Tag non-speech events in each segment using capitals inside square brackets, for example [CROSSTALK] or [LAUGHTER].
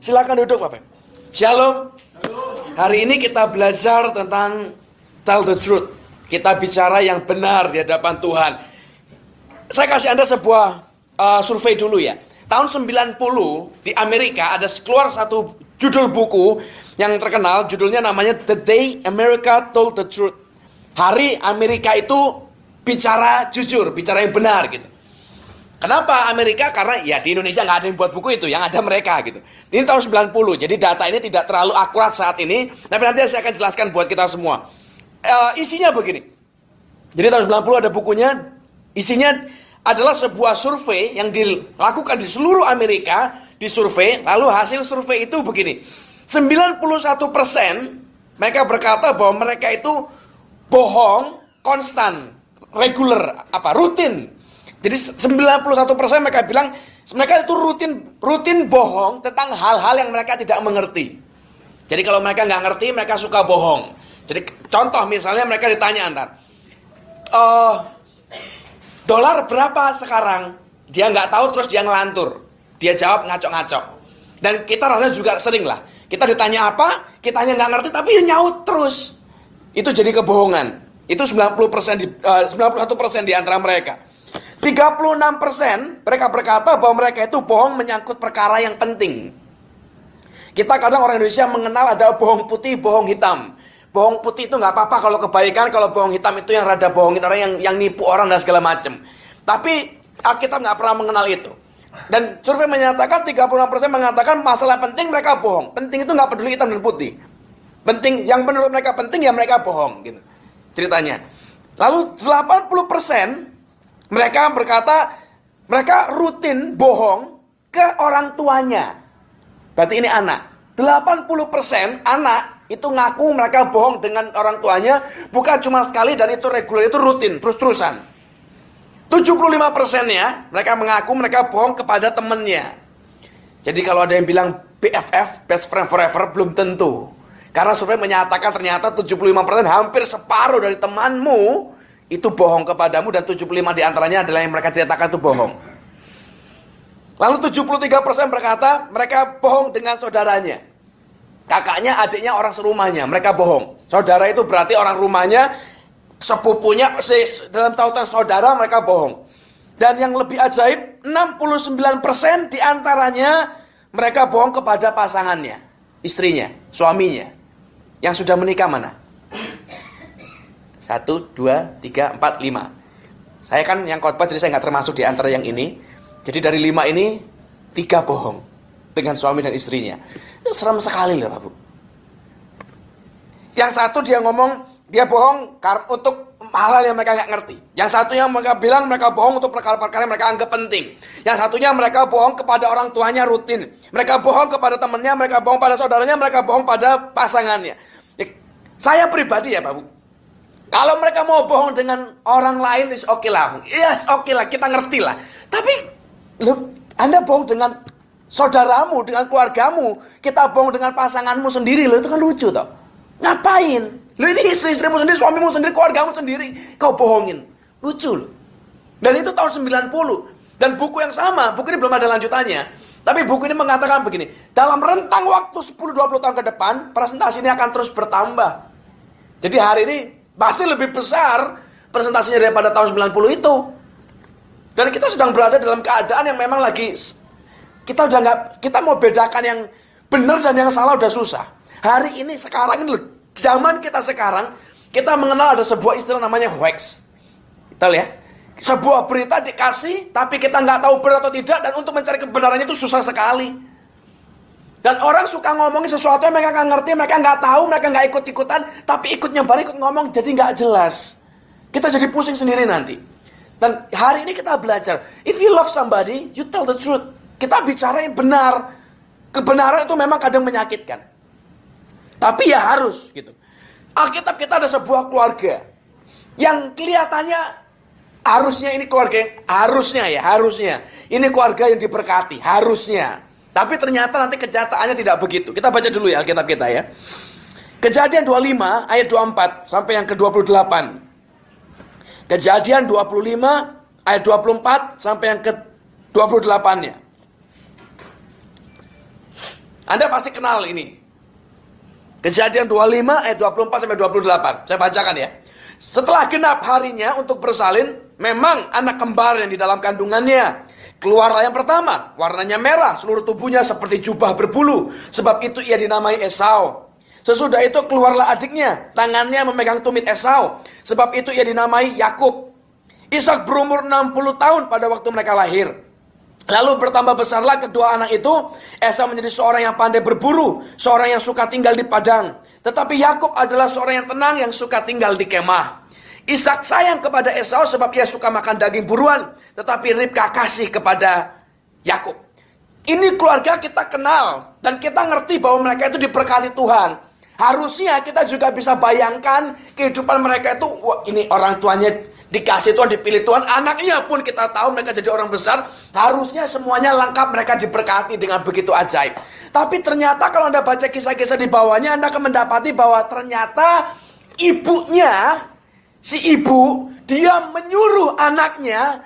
Silakan duduk Bapak. Shalom. Hari ini kita belajar tentang tell the truth. Kita bicara yang benar di hadapan Tuhan. Saya kasih Anda sebuah uh, survei dulu ya. Tahun 90 di Amerika ada keluar satu judul buku yang terkenal, judulnya namanya The Day America Told the Truth. Hari Amerika itu bicara jujur, bicara yang benar gitu. Kenapa Amerika? Karena ya di Indonesia nggak ada yang buat buku itu, yang ada mereka gitu. Ini tahun 90, jadi data ini tidak terlalu akurat saat ini, tapi nanti saya akan jelaskan buat kita semua. Uh, isinya begini. Jadi tahun 90 ada bukunya, isinya adalah sebuah survei yang dilakukan di seluruh Amerika, di survei, lalu hasil survei itu begini. 91% mereka berkata bahwa mereka itu bohong konstan, regular, apa rutin jadi 91% mereka bilang mereka itu rutin rutin bohong tentang hal-hal yang mereka tidak mengerti. Jadi kalau mereka nggak ngerti, mereka suka bohong. Jadi contoh misalnya mereka ditanya antar, uh, dolar berapa sekarang? Dia nggak tahu terus dia ngelantur. Dia jawab ngaco-ngaco. Dan kita rasanya juga sering lah. Kita ditanya apa, kita hanya nggak ngerti tapi dia nyaut terus. Itu jadi kebohongan. Itu 90% di, uh, 91% di antara mereka. 36% mereka berkata bahwa mereka itu bohong menyangkut perkara yang penting. Kita kadang orang Indonesia mengenal ada bohong putih, bohong hitam. Bohong putih itu nggak apa-apa kalau kebaikan, kalau bohong hitam itu yang rada bohongin orang yang yang nipu orang dan segala macam. Tapi Alkitab nggak pernah mengenal itu. Dan survei menyatakan 36% mengatakan masalah penting mereka bohong. Penting itu nggak peduli hitam dan putih. Penting yang menurut mereka penting ya mereka bohong gitu. Ceritanya. Lalu 80% mereka berkata, mereka rutin bohong ke orang tuanya. Berarti ini anak. 80% anak itu ngaku mereka bohong dengan orang tuanya bukan cuma sekali dan itu reguler itu rutin terus-terusan 75 persennya mereka mengaku mereka bohong kepada temannya jadi kalau ada yang bilang BFF best friend forever belum tentu karena survei menyatakan ternyata 75% hampir separuh dari temanmu itu bohong kepadamu dan 75 di antaranya adalah yang mereka ceritakan itu bohong. Lalu 73% berkata mereka bohong dengan saudaranya. Kakaknya, adiknya, orang serumahnya, mereka bohong. Saudara itu berarti orang rumahnya, sepupunya, dalam tautan saudara mereka bohong. Dan yang lebih ajaib, 69% di antaranya mereka bohong kepada pasangannya, istrinya, suaminya. Yang sudah menikah mana? Satu, dua, tiga, empat, lima. Saya kan yang khotbah jadi saya nggak termasuk di antara yang ini. Jadi dari lima ini tiga bohong dengan suami dan istrinya. Itu serem sekali loh Pak Bu. Yang satu dia ngomong dia bohong untuk hal-hal yang mereka nggak ngerti. Yang satunya mereka bilang mereka bohong untuk perkara-perkara yang mereka anggap penting. Yang satunya mereka bohong kepada orang tuanya rutin. Mereka bohong kepada temannya, mereka bohong pada saudaranya, mereka bohong pada pasangannya. Ya, saya pribadi ya Pak Bu, kalau mereka mau bohong dengan orang lain, is oke okay lah. Yes, oke okay lah, kita ngerti lah. Tapi, lu, Anda bohong dengan saudaramu, dengan keluargamu. Kita bohong dengan pasanganmu sendiri, lo itu kan lucu toh. Ngapain? Lu ini istri-istrimu sendiri, suamimu sendiri, keluargamu sendiri. Kau bohongin. Lucu loh. Dan itu tahun 90. Dan buku yang sama, buku ini belum ada lanjutannya. Tapi buku ini mengatakan begini, dalam rentang waktu 10-20 tahun ke depan, presentasi ini akan terus bertambah. Jadi hari ini Pasti lebih besar presentasinya daripada tahun 90 itu. Dan kita sedang berada dalam keadaan yang memang lagi kita udah nggak kita mau bedakan yang benar dan yang salah udah susah. Hari ini sekarang ini zaman kita sekarang kita mengenal ada sebuah istilah namanya hoax. Kita lihat sebuah berita dikasih tapi kita nggak tahu benar atau tidak dan untuk mencari kebenarannya itu susah sekali. Dan orang suka ngomongin sesuatu yang mereka nggak ngerti, mereka nggak tahu, mereka nggak ikut-ikutan, tapi ikut nyebar, ikut ngomong, jadi nggak jelas. Kita jadi pusing sendiri nanti. Dan hari ini kita belajar, if you love somebody, you tell the truth. Kita bicara yang benar. Kebenaran itu memang kadang menyakitkan. Tapi ya harus gitu. Alkitab kita ada sebuah keluarga yang kelihatannya harusnya ini keluarga yang harusnya ya, harusnya. Ini keluarga yang diberkati, harusnya. Tapi ternyata nanti kenyataannya tidak begitu. Kita baca dulu ya Alkitab kita ya. Kejadian 25 ayat 24 sampai yang ke-28. Kejadian 25 ayat 24 sampai yang ke-28-nya. Anda pasti kenal ini. Kejadian 25 ayat 24 sampai 28. Saya bacakan ya. Setelah genap harinya untuk bersalin, memang anak kembar yang di dalam kandungannya. Keluarlah yang pertama, warnanya merah, seluruh tubuhnya seperti jubah berbulu. Sebab itu ia dinamai Esau. Sesudah itu keluarlah adiknya, tangannya memegang tumit Esau. Sebab itu ia dinamai Yakub. Ishak berumur 60 tahun pada waktu mereka lahir. Lalu bertambah besarlah kedua anak itu. Esau menjadi seorang yang pandai berburu, seorang yang suka tinggal di padang. Tetapi Yakub adalah seorang yang tenang yang suka tinggal di kemah. Ishak sayang kepada Esau sebab ia suka makan daging buruan, tetapi Ribka kasih kepada Yakub. Ini keluarga kita kenal dan kita ngerti bahwa mereka itu diberkati Tuhan. Harusnya kita juga bisa bayangkan kehidupan mereka itu, wah ini orang tuanya dikasih Tuhan, dipilih Tuhan, anaknya pun kita tahu mereka jadi orang besar, harusnya semuanya lengkap mereka diberkati dengan begitu ajaib. Tapi ternyata kalau Anda baca kisah-kisah di bawahnya, Anda akan mendapati bahwa ternyata ibunya, si ibu, dia menyuruh anaknya,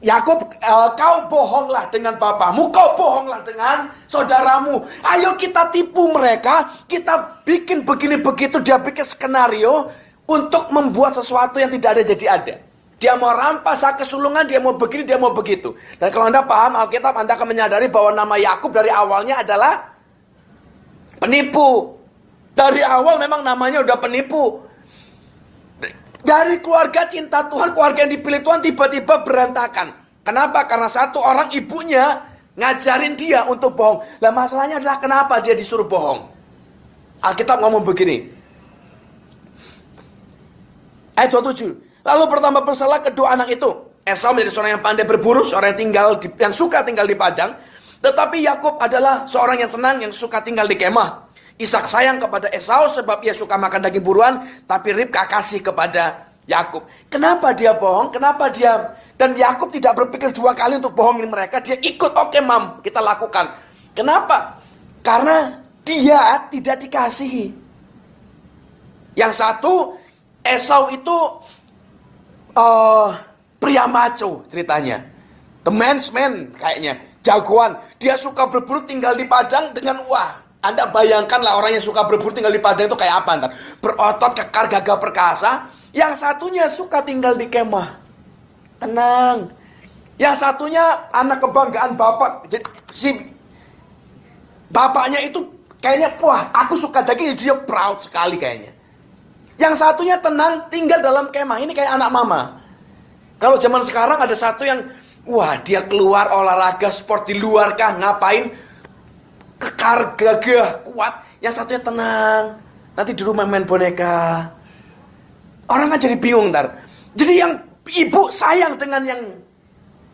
Yakub, uh, kau bohonglah dengan bapamu, kau bohonglah dengan saudaramu. Ayo kita tipu mereka, kita bikin begini begitu, dia bikin skenario untuk membuat sesuatu yang tidak ada jadi ada. Dia mau rampas kesulungan, dia mau begini, dia mau begitu. Dan kalau Anda paham Alkitab, Anda akan menyadari bahwa nama Yakub dari awalnya adalah penipu. Dari awal memang namanya udah penipu. Dari keluarga cinta Tuhan, keluarga yang dipilih Tuhan tiba-tiba berantakan. Kenapa? Karena satu orang ibunya ngajarin dia untuk bohong. Lah masalahnya adalah kenapa dia disuruh bohong? Alkitab ngomong begini. Ayat 27. Lalu pertama bersalah kedua anak itu. Esau menjadi seorang yang pandai berburu, seorang yang tinggal di, yang suka tinggal di padang. Tetapi Yakub adalah seorang yang tenang, yang suka tinggal di kemah. Ishak sayang kepada Esau sebab ia suka makan daging buruan, tapi Ribka kasih kepada Yakub. Kenapa dia bohong? Kenapa dia dan Yakub tidak berpikir dua kali untuk bohongin mereka, dia ikut, oke okay, mam, kita lakukan. Kenapa? Karena dia tidak dikasihi. Yang satu, Esau itu uh, pria maco ceritanya. The man's man kayaknya. Jagoan. Dia suka berburu tinggal di padang dengan wah. Anda bayangkanlah orang yang suka berburu tinggal di padang itu kayak apa ntar. Berotot, kekar, gagah perkasa. Yang satunya suka tinggal di kemah. Tenang. Yang satunya anak kebanggaan bapak. Jadi, si bapaknya itu kayaknya wah aku suka daging dia proud sekali kayaknya. Yang satunya tenang tinggal dalam kemah. Ini kayak anak mama. Kalau zaman sekarang ada satu yang wah dia keluar olahraga sport di luar kah ngapain kekar gagah kuat. Yang satunya tenang. Nanti di rumah main boneka. Orang kan jadi bingung ntar. Jadi yang ibu sayang dengan yang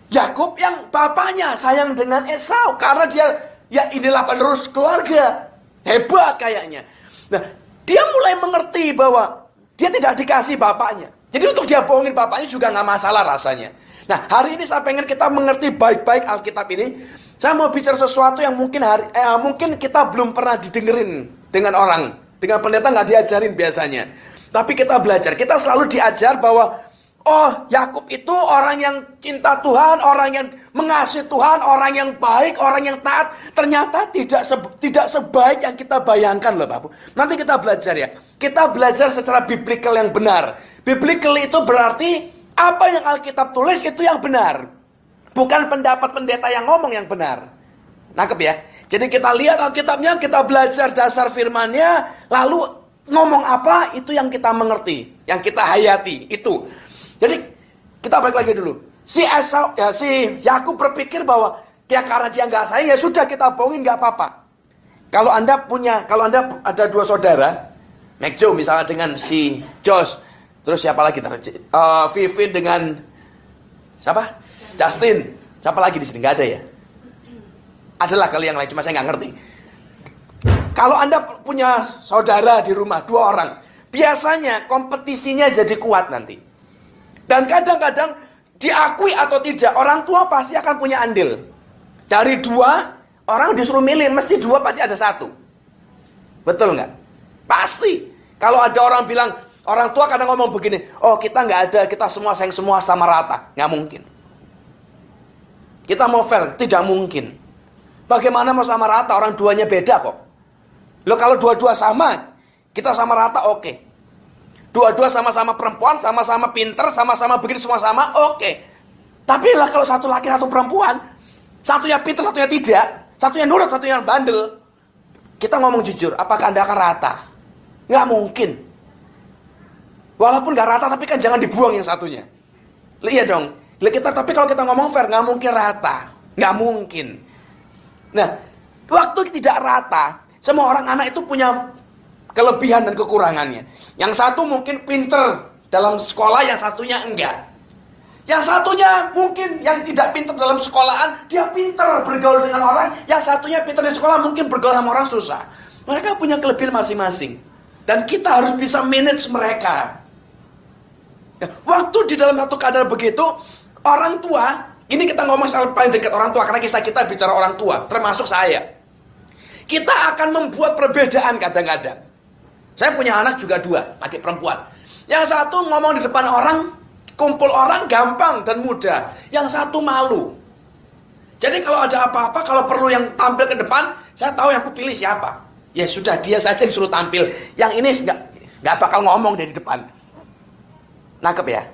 Yakub, yang bapaknya sayang dengan Esau karena dia ya inilah penerus keluarga. Hebat kayaknya. Nah, dia mulai mengerti bahwa dia tidak dikasih bapaknya. Jadi untuk dia bohongin bapaknya juga nggak masalah rasanya. Nah hari ini saya pengen kita mengerti baik-baik Alkitab ini. Saya mau bicara sesuatu yang mungkin hari eh, mungkin kita belum pernah didengerin dengan orang, dengan pendeta nggak diajarin biasanya. Tapi kita belajar, kita selalu diajar bahwa Oh, Yakub itu orang yang cinta Tuhan, orang yang mengasihi Tuhan, orang yang baik, orang yang taat. Ternyata tidak se tidak sebaik yang kita bayangkan loh, Bapak. Nanti kita belajar ya. Kita belajar secara biblical yang benar. Biblical itu berarti apa yang Alkitab tulis itu yang benar. Bukan pendapat pendeta yang ngomong yang benar. Nangkep ya? Jadi kita lihat Alkitabnya, kita belajar dasar firmannya, lalu ngomong apa itu yang kita mengerti, yang kita hayati, itu. Jadi kita balik lagi dulu. Si Esau, ya si Yakub berpikir bahwa ya karena dia nggak sayang ya sudah kita bohongin nggak apa-apa. Kalau anda punya, kalau anda ada dua saudara, Joe misalnya dengan si Josh, terus siapa lagi? Uh, Vivi dengan siapa? Justin. Siapa lagi di sini? Nggak ada ya? Adalah kali yang lain, cuma saya nggak ngerti. Kalau anda punya saudara di rumah dua orang, biasanya kompetisinya jadi kuat nanti. Dan kadang-kadang diakui atau tidak, orang tua pasti akan punya andil. Dari dua, orang disuruh milih, mesti dua pasti ada satu. Betul nggak? Pasti. Kalau ada orang bilang, orang tua kadang ngomong begini, oh kita nggak ada, kita semua sayang semua sama rata. Nggak mungkin. Kita mau fair, tidak mungkin. Bagaimana mau sama rata? Orang duanya beda kok. Lo kalau dua-dua sama, kita sama rata oke. Okay. Dua-dua sama-sama perempuan, sama-sama pinter, sama-sama begitu semua sama, oke. Okay. Tapi lah kalau satu laki satu perempuan, satunya pinter, satunya tidak, satunya nurut, satunya bandel. Kita ngomong jujur, apakah anda akan rata? Nggak mungkin. Walaupun nggak rata, tapi kan jangan dibuang yang satunya. Lihat dong. Kita, tapi kalau kita ngomong fair, nggak mungkin rata. Nggak mungkin. Nah, waktu tidak rata, semua orang anak itu punya kelebihan dan kekurangannya. Yang satu mungkin pinter dalam sekolah, yang satunya enggak. Yang satunya mungkin yang tidak pinter dalam sekolahan, dia pinter bergaul dengan orang. Yang satunya pinter di sekolah, mungkin bergaul sama orang susah. Mereka punya kelebihan masing-masing. Dan kita harus bisa manage mereka. Waktu di dalam satu keadaan begitu, orang tua, ini kita ngomong soal paling dekat orang tua, karena kisah kita bicara orang tua, termasuk saya. Kita akan membuat perbedaan kadang-kadang. Saya punya anak juga dua, laki perempuan. Yang satu ngomong di depan orang, Kumpul orang gampang dan mudah. Yang satu malu. Jadi kalau ada apa-apa, kalau perlu yang tampil ke depan, saya tahu yang aku pilih siapa. Ya sudah, dia saja yang suruh tampil. Yang ini nggak nggak bakal ngomong dari depan. Nangkep ya.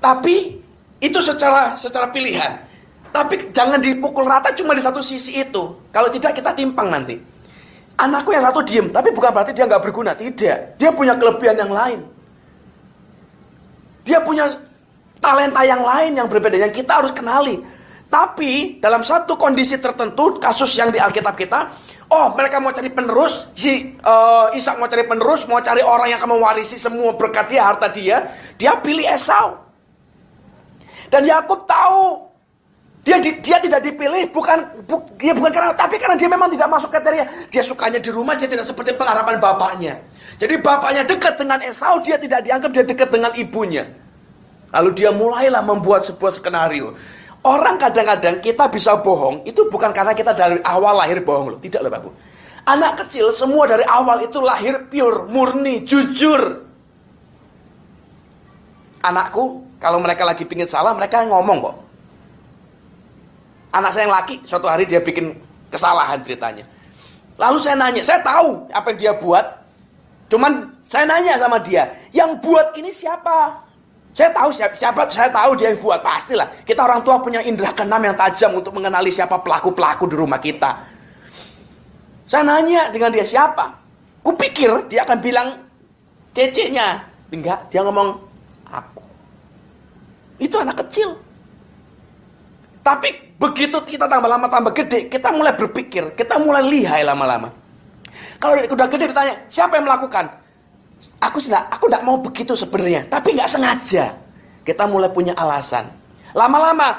Tapi itu secara secara pilihan. Tapi jangan dipukul rata cuma di satu sisi itu. Kalau tidak kita timpang nanti. Anakku yang satu diem, tapi bukan berarti dia nggak berguna. Tidak. Dia punya kelebihan yang lain. Dia punya talenta yang lain yang berbeda yang kita harus kenali. Tapi dalam satu kondisi tertentu, kasus yang di Alkitab kita, oh mereka mau cari penerus, si uh, Ishak mau cari penerus, mau cari orang yang akan mewarisi semua berkat dia, harta dia, dia pilih Esau. Dan Yakub tahu dia dia tidak dipilih bukan bu, ya bukan karena tapi karena dia memang tidak masuk kriteria. Dia sukanya di rumah, dia tidak seperti pengharapan bapaknya. Jadi bapaknya dekat dengan Esau, dia tidak dianggap dia dekat dengan ibunya. Lalu dia mulailah membuat sebuah skenario. Orang kadang-kadang kita bisa bohong, itu bukan karena kita dari awal lahir bohong loh. Tidak loh Bapak. Anak kecil semua dari awal itu lahir pure, murni, jujur. Anakku, kalau mereka lagi pingin salah, mereka ngomong kok. Anak saya yang laki, suatu hari dia bikin kesalahan ceritanya. Lalu saya nanya, saya tahu apa yang dia buat. Cuman saya nanya sama dia, yang buat ini siapa? Saya tahu siapa, siapa saya tahu dia yang buat pastilah. Kita orang tua punya indera keenam yang tajam untuk mengenali siapa pelaku-pelaku di rumah kita. Saya nanya dengan dia siapa. Kupikir dia akan bilang cecenya. Enggak, dia ngomong. Itu anak kecil. Tapi begitu kita tambah lama tambah gede, kita mulai berpikir, kita mulai lihai lama-lama. Kalau udah gede ditanya, siapa yang melakukan? Aku sudah, aku tidak mau begitu sebenarnya, tapi nggak sengaja. Kita mulai punya alasan. Lama-lama,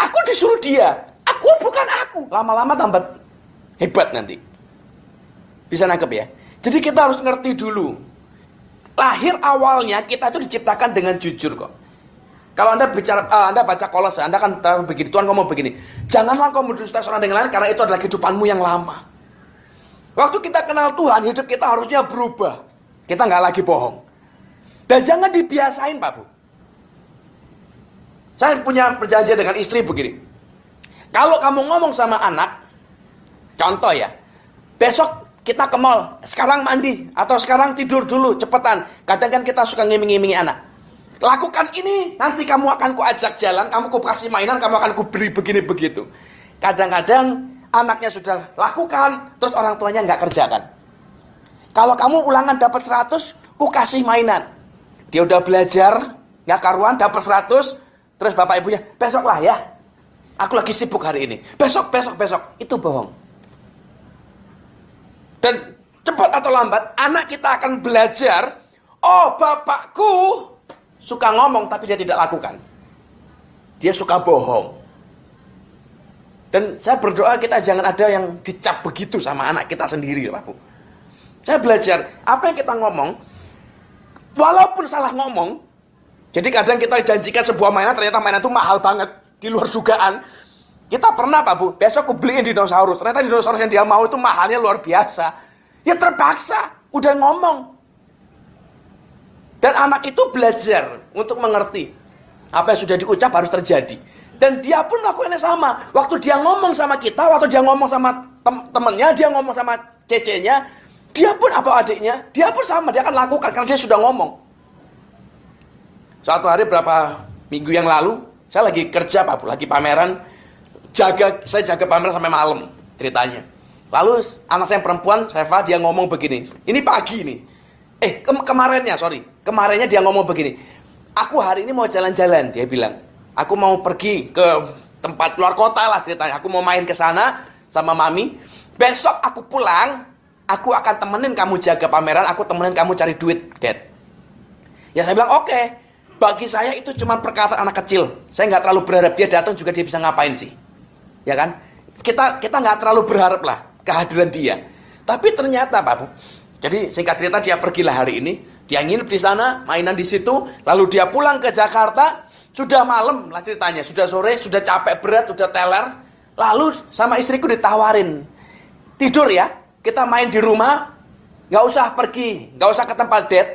aku disuruh dia, aku bukan aku. Lama-lama tambah hebat nanti. Bisa nangkep ya? Jadi kita harus ngerti dulu. Lahir awalnya kita itu diciptakan dengan jujur kok. Kalau anda bicara, uh, anda baca kolose, anda kan tahu begini. Tuhan ngomong begini. Janganlah kau mendusta seorang dengan lain karena itu adalah kehidupanmu yang lama. Waktu kita kenal Tuhan, hidup kita harusnya berubah. Kita nggak lagi bohong. Dan jangan dibiasain Pak Bu. Saya punya perjanjian dengan istri begini. Kalau kamu ngomong sama anak, contoh ya, besok kita ke mall, sekarang mandi, atau sekarang tidur dulu, cepetan. Kadang kan kita suka ngiming-ngimingi anak. Lakukan ini, nanti kamu akan ku ajak jalan, kamu ku kasih mainan, kamu akan ku beli begini begitu. Kadang-kadang anaknya sudah lakukan, terus orang tuanya nggak kerjakan. Kalau kamu ulangan dapat 100, ku kasih mainan. Dia udah belajar, nggak karuan dapat 100, terus bapak ibunya, besok lah ya. Aku lagi sibuk hari ini. Besok, besok, besok. Itu bohong. Dan cepat atau lambat, anak kita akan belajar, oh bapakku suka ngomong tapi dia tidak lakukan. Dia suka bohong. Dan saya berdoa kita jangan ada yang dicap begitu sama anak kita sendiri, Pak Bu. Saya belajar apa yang kita ngomong, walaupun salah ngomong, jadi kadang kita janjikan sebuah mainan ternyata mainan itu mahal banget di luar dugaan. Kita pernah Pak Bu, besok aku beliin dinosaurus. Ternyata dinosaurus yang dia mau itu mahalnya luar biasa. Ya terpaksa, udah ngomong. Dan anak itu belajar untuk mengerti apa yang sudah diucap harus terjadi. Dan dia pun melakukan yang sama. Waktu dia ngomong sama kita, waktu dia ngomong sama tem temennya, dia ngomong sama cecenya, dia pun apa adiknya, dia pun sama, dia akan lakukan karena dia sudah ngomong. Suatu hari berapa minggu yang lalu, saya lagi kerja Pak, lagi pameran, jaga saya jaga pameran sampai malam ceritanya. Lalu anak saya perempuan, Seva, dia ngomong begini. Ini pagi nih. Eh, ke kemarinnya, sorry. Kemarinnya dia ngomong begini. Aku hari ini mau jalan-jalan, dia bilang. Aku mau pergi ke tempat luar kota lah ceritanya. Aku mau main ke sana sama mami. Besok aku pulang, aku akan temenin kamu jaga pameran, aku temenin kamu cari duit, Dad. Ya saya bilang, oke. Okay. Bagi saya itu cuma perkataan anak kecil. Saya nggak terlalu berharap dia datang juga dia bisa ngapain sih. Ya kan? Kita kita nggak terlalu berharap lah kehadiran dia. Tapi ternyata Pak Bu, jadi singkat cerita dia pergilah hari ini, dia nginep di sana, mainan di situ, lalu dia pulang ke Jakarta, sudah malam lah ceritanya, sudah sore, sudah capek berat, sudah teler. Lalu sama istriku ditawarin, tidur ya, kita main di rumah, nggak usah pergi, nggak usah ke tempat date,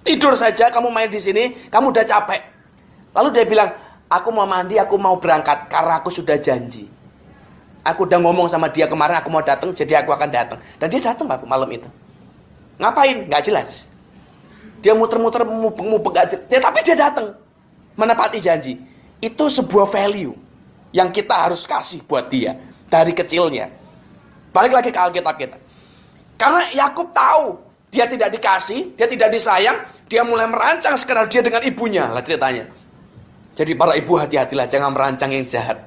tidur saja, kamu main di sini, kamu udah capek. Lalu dia bilang, aku mau mandi, aku mau berangkat karena aku sudah janji. Aku udah ngomong sama dia kemarin, aku mau datang, jadi aku akan datang. Dan dia datang malam itu. Ngapain? Nggak jelas. Dia muter-muter, jelas. Ya, tapi dia datang menepati janji. Itu sebuah value yang kita harus kasih buat dia dari kecilnya. Balik lagi ke Alkitab kita. Karena Yakub tahu dia tidak dikasih, dia tidak disayang, dia mulai merancang sekarang dia dengan ibunya lah ceritanya. Jadi para ibu hati-hatilah jangan merancang yang jahat.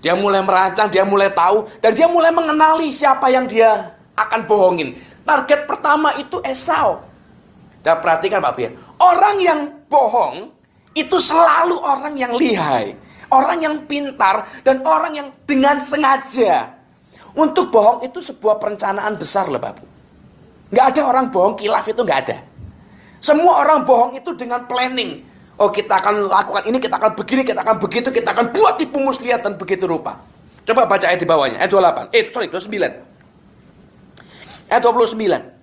Dia mulai merancang, dia mulai tahu dan dia mulai mengenali siapa yang dia akan bohongin. Target pertama itu Esau. Dan perhatikan Pak Bia, orang yang bohong itu selalu orang yang lihai, orang yang pintar, dan orang yang dengan sengaja. Untuk bohong itu sebuah perencanaan besar loh Bapak. Nggak ada orang bohong kilaf itu nggak ada. Semua orang bohong itu dengan planning. Oh kita akan lakukan ini, kita akan begini, kita akan begitu, kita akan buat tipu muslihat dan begitu rupa. Coba baca ayat di bawahnya, ayat 28. Eh, sorry, 29. Ayat 29.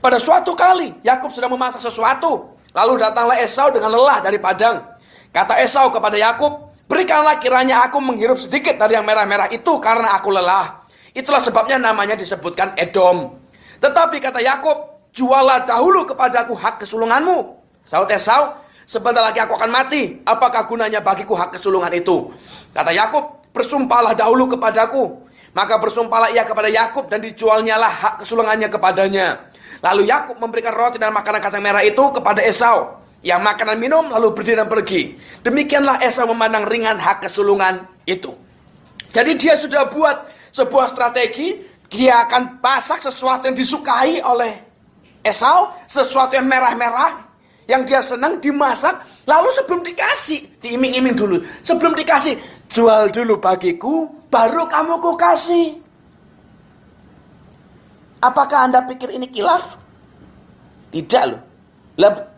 Pada suatu kali, Yakub sedang memasak sesuatu. Lalu datanglah Esau dengan lelah dari padang. Kata Esau kepada Yakub, berikanlah kiranya aku menghirup sedikit dari yang merah-merah itu karena aku lelah. Itulah sebabnya namanya disebutkan Edom. Tetapi kata Yakub, jualah dahulu kepadaku hak kesulunganmu. Saud Esau, sebentar lagi aku akan mati. Apakah gunanya bagiku hak kesulungan itu? Kata Yakub, bersumpahlah dahulu kepadaku. Maka bersumpahlah ia kepada Yakub dan dijualnyalah hak kesulungannya kepadanya. Lalu Yakub memberikan roti dan makanan kacang merah itu kepada Esau. Yang makanan minum lalu berdiri dan pergi. Demikianlah Esau memandang ringan hak kesulungan itu. Jadi dia sudah buat sebuah strategi. Dia akan pasak sesuatu yang disukai oleh Esau. Sesuatu yang merah-merah. Yang dia senang dimasak. Lalu sebelum dikasih. Diiming-iming dulu. Sebelum dikasih. Jual dulu bagiku. Baru kamu ku kasih. Apakah Anda pikir ini kilaf? Tidak loh.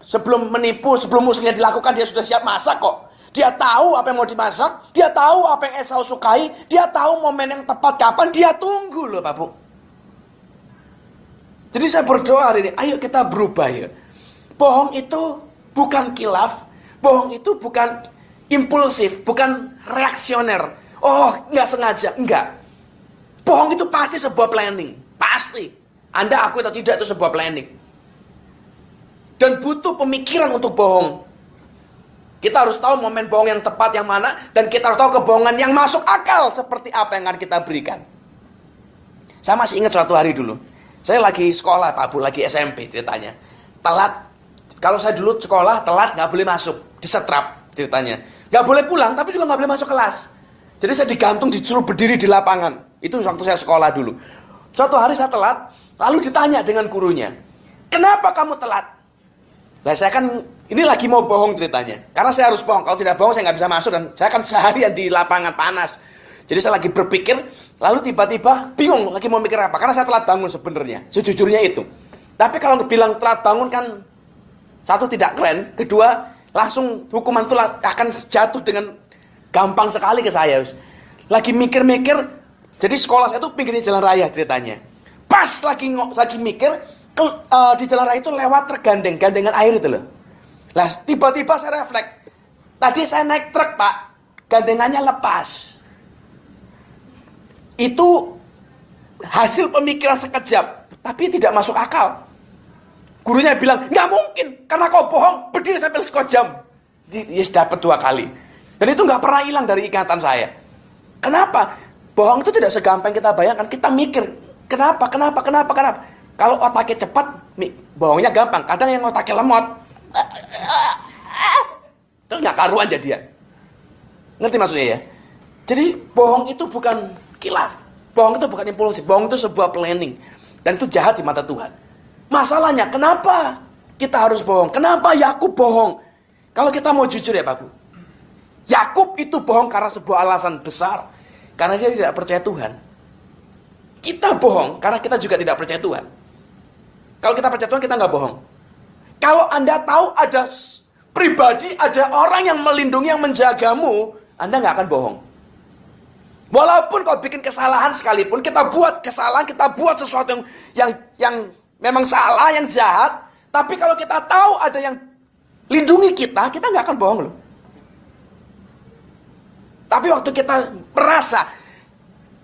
sebelum menipu, sebelum muslimnya dilakukan, dia sudah siap masak kok. Dia tahu apa yang mau dimasak, dia tahu apa yang Esau sukai, dia tahu momen yang tepat kapan, dia tunggu loh Pak Bu. Jadi saya berdoa hari ini, ayo kita berubah ya. Bohong itu bukan kilaf, bohong itu bukan impulsif, bukan reaksioner. Oh, nggak sengaja, enggak. Bohong itu pasti sebuah planning. Pasti. Anda aku atau tidak itu sebuah planning. Dan butuh pemikiran untuk bohong. Kita harus tahu momen bohong yang tepat yang mana. Dan kita harus tahu kebohongan yang masuk akal seperti apa yang akan kita berikan. Saya masih ingat suatu hari dulu. Saya lagi sekolah Pak Bu, lagi SMP ceritanya. Telat. Kalau saya dulu sekolah telat nggak boleh masuk. Disetrap ceritanya. Nggak boleh pulang tapi juga nggak boleh masuk kelas. Jadi saya digantung disuruh berdiri di lapangan. Itu waktu saya sekolah dulu. Suatu hari saya telat, lalu ditanya dengan gurunya, kenapa kamu telat? Nah saya kan ini lagi mau bohong ceritanya, karena saya harus bohong. Kalau tidak bohong saya nggak bisa masuk dan saya kan [LAUGHS] seharian di lapangan panas. Jadi saya lagi berpikir, lalu tiba-tiba bingung lagi mau mikir apa? Karena saya telat bangun sebenarnya, sejujurnya itu. Tapi kalau bilang telat bangun kan satu tidak keren, kedua langsung hukuman itu akan jatuh dengan gampang sekali ke saya. Lagi mikir-mikir, jadi sekolah saya itu pinggirnya jalan raya ceritanya. Pas lagi lagi mikir ke, uh, di jalan raya itu lewat tergandeng, gandengan air itu loh. Lah tiba-tiba saya refleks. Tadi saya naik truk pak, gandengannya lepas. Itu hasil pemikiran sekejap, tapi tidak masuk akal. Gurunya bilang, nggak mungkin, karena kau bohong, berdiri sampai sekejam. jam. Yes, dapat dua kali. Dan itu nggak pernah hilang dari ikatan saya. Kenapa? Bohong itu tidak segampang kita bayangkan. Kita mikir, kenapa, kenapa, kenapa, kenapa. Kalau otaknya cepat, bohongnya gampang. Kadang yang otaknya lemot, terus nggak karuan jadian. Ngerti maksudnya ya? Jadi bohong itu bukan kilaf. Bohong itu bukan impulsif. Bohong itu sebuah planning. Dan itu jahat di mata Tuhan. Masalahnya, kenapa kita harus bohong? Kenapa Yakub bohong? Kalau kita mau jujur ya Pak Bu. Yakub itu bohong karena sebuah alasan besar. Karena dia tidak percaya Tuhan. Kita bohong karena kita juga tidak percaya Tuhan. Kalau kita percaya Tuhan, kita nggak bohong. Kalau Anda tahu ada pribadi, ada orang yang melindungi, yang menjagamu, Anda nggak akan bohong. Walaupun kau bikin kesalahan sekalipun, kita buat kesalahan, kita buat sesuatu yang yang, yang memang salah, yang jahat. Tapi kalau kita tahu ada yang lindungi kita, kita nggak akan bohong loh. Tapi waktu kita merasa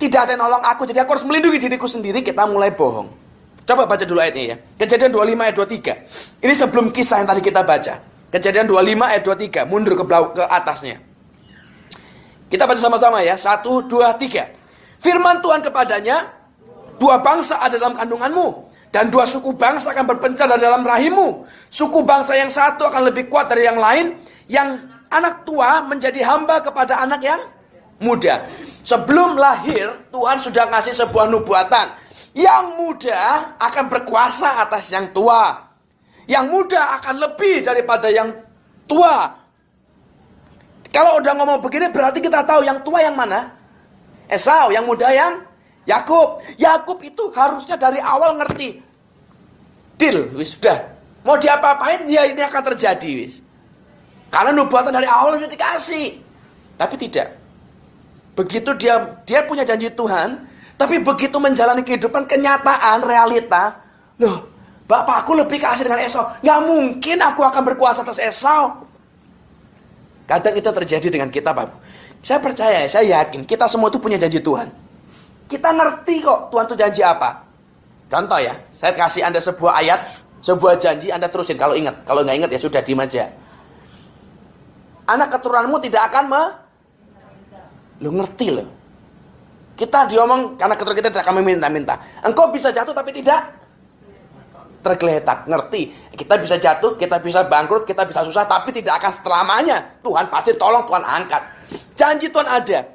tidak ada yang nolong aku, jadi aku harus melindungi diriku sendiri, kita mulai bohong. Coba baca dulu ayatnya ya. Kejadian 25 ayat 23. Ini sebelum kisah yang tadi kita baca. Kejadian 25 ayat 23. Mundur ke, ke atasnya. Kita baca sama-sama ya. Satu, dua, tiga. Firman Tuhan kepadanya, dua bangsa ada dalam kandunganmu. Dan dua suku bangsa akan berpencar dalam rahimmu. Suku bangsa yang satu akan lebih kuat dari yang lain. Yang anak tua menjadi hamba kepada anak yang muda. Sebelum lahir, Tuhan sudah ngasih sebuah nubuatan. Yang muda akan berkuasa atas yang tua. Yang muda akan lebih daripada yang tua. Kalau udah ngomong begini berarti kita tahu yang tua yang mana? Esau, yang muda yang Yakub. Yakub itu harusnya dari awal ngerti. Deal, wis sudah. Mau diapa-apain ya ini akan terjadi wis. Karena nubuatan dari awal sudah dikasih. Tapi tidak. Begitu dia dia punya janji Tuhan, tapi begitu menjalani kehidupan kenyataan, realita, loh, bapakku lebih kasih dengan Esau. Nggak mungkin aku akan berkuasa atas Esau. Kadang itu terjadi dengan kita, Pak. Saya percaya, saya yakin kita semua itu punya janji Tuhan. Kita ngerti kok Tuhan itu janji apa. Contoh ya, saya kasih Anda sebuah ayat, sebuah janji Anda terusin kalau ingat. Kalau nggak ingat ya sudah diam aja anak keturunanmu tidak akan me Lu ngerti loh. Kita diomong karena keturunan kita tidak akan meminta-minta. Engkau bisa jatuh tapi tidak tergeletak. Ngerti? Kita bisa jatuh, kita bisa bangkrut, kita bisa susah tapi tidak akan selamanya. Tuhan pasti tolong, Tuhan angkat. Janji Tuhan ada.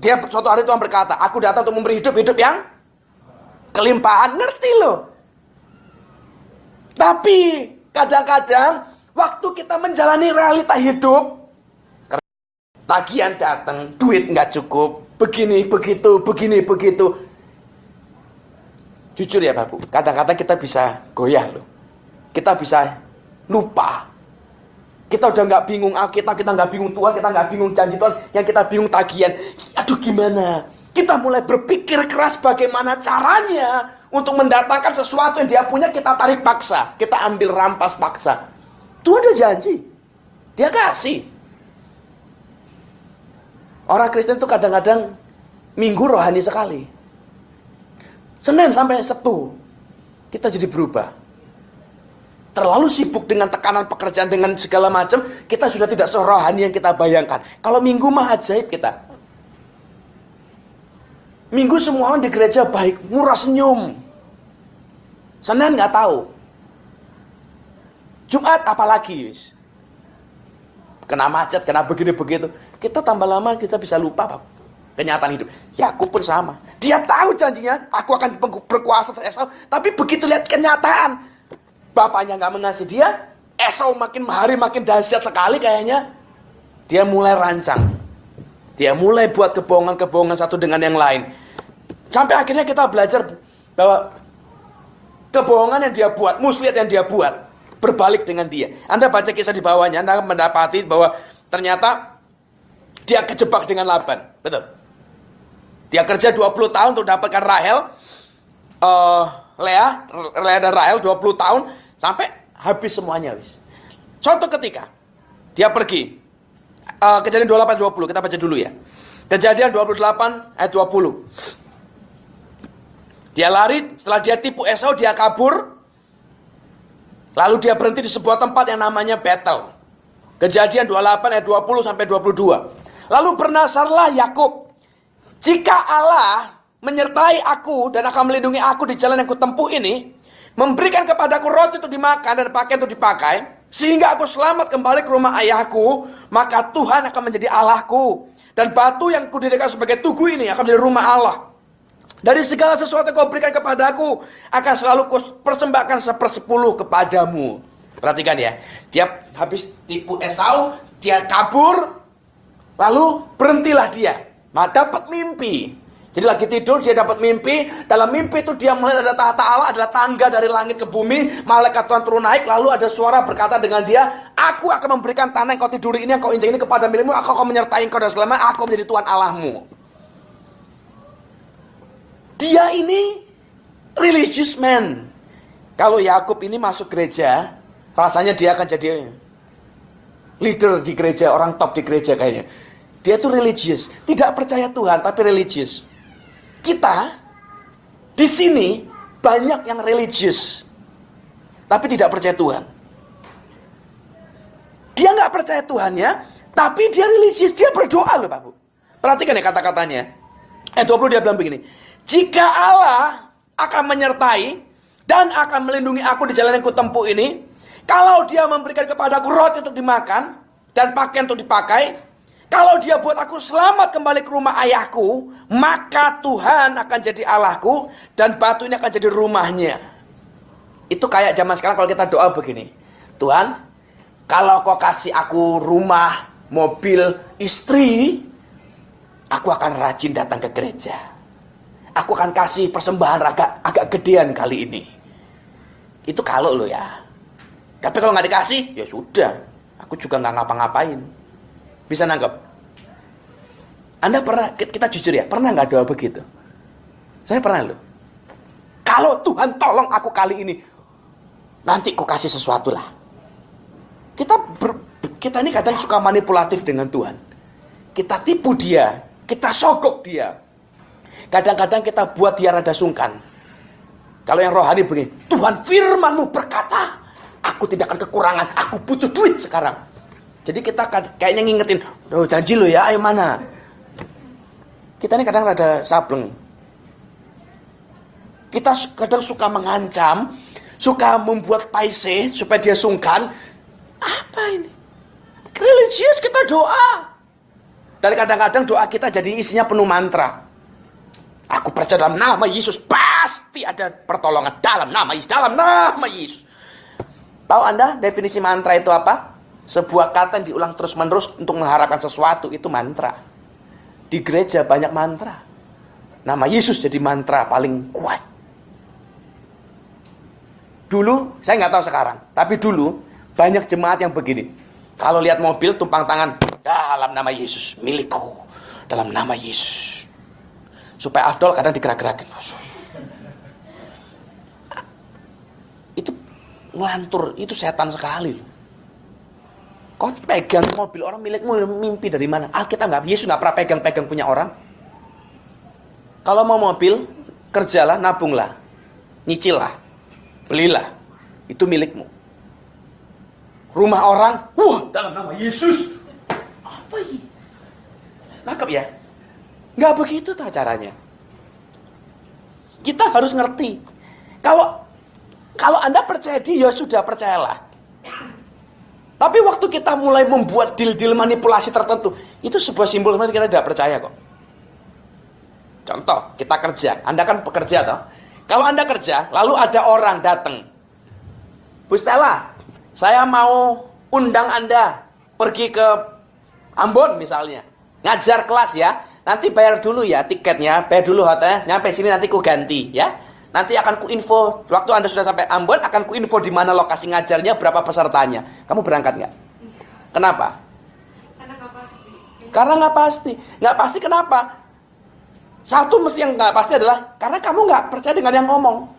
Dia suatu hari Tuhan berkata, aku datang untuk memberi hidup-hidup yang kelimpahan. Ngerti loh. Tapi kadang-kadang waktu kita menjalani realita hidup, tagihan datang, duit nggak cukup, begini begitu, begini begitu. Jujur ya Bapak, kadang-kadang kita bisa goyah loh. Kita bisa lupa. Kita udah nggak bingung Alkitab, kita nggak bingung Tuhan, kita nggak bingung janji Tuhan, yang kita bingung tagihan. Aduh gimana? Kita mulai berpikir keras bagaimana caranya untuk mendatangkan sesuatu yang dia punya kita tarik paksa, kita ambil rampas paksa. Tuhan udah janji, dia kasih. Orang Kristen itu kadang-kadang minggu rohani sekali. Senin sampai Sabtu kita jadi berubah. Terlalu sibuk dengan tekanan pekerjaan dengan segala macam, kita sudah tidak serohani yang kita bayangkan. Kalau minggu mah ajaib kita. Minggu semua orang di gereja baik, murah senyum. Senin nggak tahu. Jumat apalagi, kena macet, kena begini begitu. Kita tambah lama kita bisa lupa Pak. Kenyataan hidup. Yakub pun sama. Dia tahu janjinya, aku akan berkuasa Esau. Tapi begitu lihat kenyataan, bapaknya nggak mengasihi dia, Esau makin hari makin dahsyat sekali kayaknya. Dia mulai rancang. Dia mulai buat kebohongan-kebohongan satu dengan yang lain. Sampai akhirnya kita belajar bahwa kebohongan yang dia buat, muslihat yang dia buat, berbalik dengan dia. Anda baca kisah di bawahnya, Anda mendapati bahwa ternyata dia kejebak dengan Laban. Betul. Dia kerja 20 tahun untuk dapatkan Rahel. Uh, Lea, Lea dan Rahel 20 tahun sampai habis semuanya wis. Suatu ketika dia pergi Uh, kejadian 28 20 kita baca dulu ya. Kejadian 28 ayat 20. Dia lari, setelah dia tipu Esau, dia kabur. Lalu dia berhenti di sebuah tempat yang namanya Betel. Kejadian 28 ayat 20 sampai 22. Lalu bernasarlah Yakub. Jika Allah menyertai aku dan akan melindungi aku di jalan yang kutempuh ini, memberikan kepadaku roti untuk dimakan dan pakaian untuk dipakai, sehingga aku selamat kembali ke rumah ayahku, maka Tuhan akan menjadi Allahku. Dan batu yang kudirikan sebagai tugu ini akan menjadi rumah Allah. Dari segala sesuatu yang kau berikan kepadaku, akan selalu kau persembahkan sepersepuluh kepadamu. Perhatikan ya, dia habis tipu Esau, dia kabur, lalu berhentilah dia. Nah, dapat mimpi. Jadi lagi tidur dia dapat mimpi. Dalam mimpi itu dia melihat ada tahta Allah adalah tangga dari langit ke bumi. Malaikat Tuhan turun naik. Lalu ada suara berkata dengan dia, Aku akan memberikan tanah yang kau tiduri ini, yang kau injak ini kepada milikmu. Aku akan menyertai kau dan selama aku menjadi Tuhan Allahmu. Dia ini religious man. Kalau Yakub ini masuk gereja, rasanya dia akan jadi leader di gereja, orang top di gereja kayaknya. Dia tuh religious, tidak percaya Tuhan tapi religious. Kita di sini banyak yang religius, tapi tidak percaya Tuhan. Dia nggak percaya Tuhan ya, tapi dia religius, dia berdoa loh Pak Bu. Perhatikan ya kata-katanya. Eh 20 dia bilang begini. Jika Allah akan menyertai dan akan melindungi aku di jalan yang kutempuh ini, kalau dia memberikan kepadaku roti untuk dimakan dan pakaian untuk dipakai, kalau dia buat aku selamat kembali ke rumah ayahku, maka Tuhan akan jadi Allahku dan batu ini akan jadi rumahnya. Itu kayak zaman sekarang kalau kita doa begini. Tuhan, kalau kau kasih aku rumah, mobil, istri, aku akan rajin datang ke gereja. Aku akan kasih persembahan agak agak gedean kali ini. Itu kalau lo ya. Tapi kalau nggak dikasih, ya sudah. Aku juga nggak ngapa-ngapain. Bisa nangkep? Anda pernah, kita jujur ya, pernah nggak doa begitu? Saya pernah loh. Kalau Tuhan tolong aku kali ini, nanti ku kasih sesuatu lah. Kita ber, kita ini kadang suka manipulatif dengan Tuhan. Kita tipu dia, kita sogok dia. Kadang-kadang kita buat dia rada sungkan. Kalau yang rohani begini, Tuhan firmanmu berkata, aku tidak akan kekurangan, aku butuh duit sekarang. Jadi kita kayaknya ngingetin, oh janji lo ya, ayo mana? Kita ini kadang rada sableng. Kita kadang suka mengancam, suka membuat paise supaya dia sungkan. Apa ini? Religius kita doa. Dan kadang-kadang doa kita jadi isinya penuh mantra. Aku percaya dalam nama Yesus pasti ada pertolongan dalam nama Yesus, dalam nama Yesus. Tahu Anda definisi mantra itu apa? Sebuah kata yang diulang terus-menerus untuk mengharapkan sesuatu itu mantra. Di gereja banyak mantra. Nama Yesus jadi mantra paling kuat. Dulu, saya nggak tahu sekarang, tapi dulu banyak jemaat yang begini. Kalau lihat mobil tumpang tangan, dalam nama Yesus, milikku. Dalam nama Yesus. Supaya Afdol kadang digerak-gerakin. Itu ngelantur, itu setan sekali. Kau pegang mobil orang milikmu mimpi dari mana? Alkitab nggak, Yesus nggak pernah pegang-pegang punya orang. Kalau mau mobil, kerjalah, nabunglah, nyicillah, belilah, itu milikmu. Rumah orang, wah dalam nama Yesus. Apa ini? Nangkep ya? Nggak begitu tuh caranya. Kita harus ngerti. Kalau kalau Anda percaya dia, ya sudah percayalah. Tapi waktu kita mulai membuat deal-deal manipulasi tertentu, itu sebuah simbol sebenarnya kita tidak percaya kok. Contoh, kita kerja. Anda kan pekerja toh. Kalau Anda kerja, lalu ada orang datang. Bu Stella, saya mau undang Anda pergi ke Ambon misalnya. Ngajar kelas ya. Nanti bayar dulu ya tiketnya, bayar dulu hotel, nyampe sini nanti ku ganti ya. Nanti akan ku info, waktu Anda sudah sampai Ambon, akan ku info di mana lokasi ngajarnya, berapa pesertanya. Kamu berangkat nggak? Kenapa? Karena nggak pasti. Karena nggak pasti. Nggak pasti kenapa? Satu mesti yang nggak pasti adalah karena kamu nggak percaya dengan yang ngomong.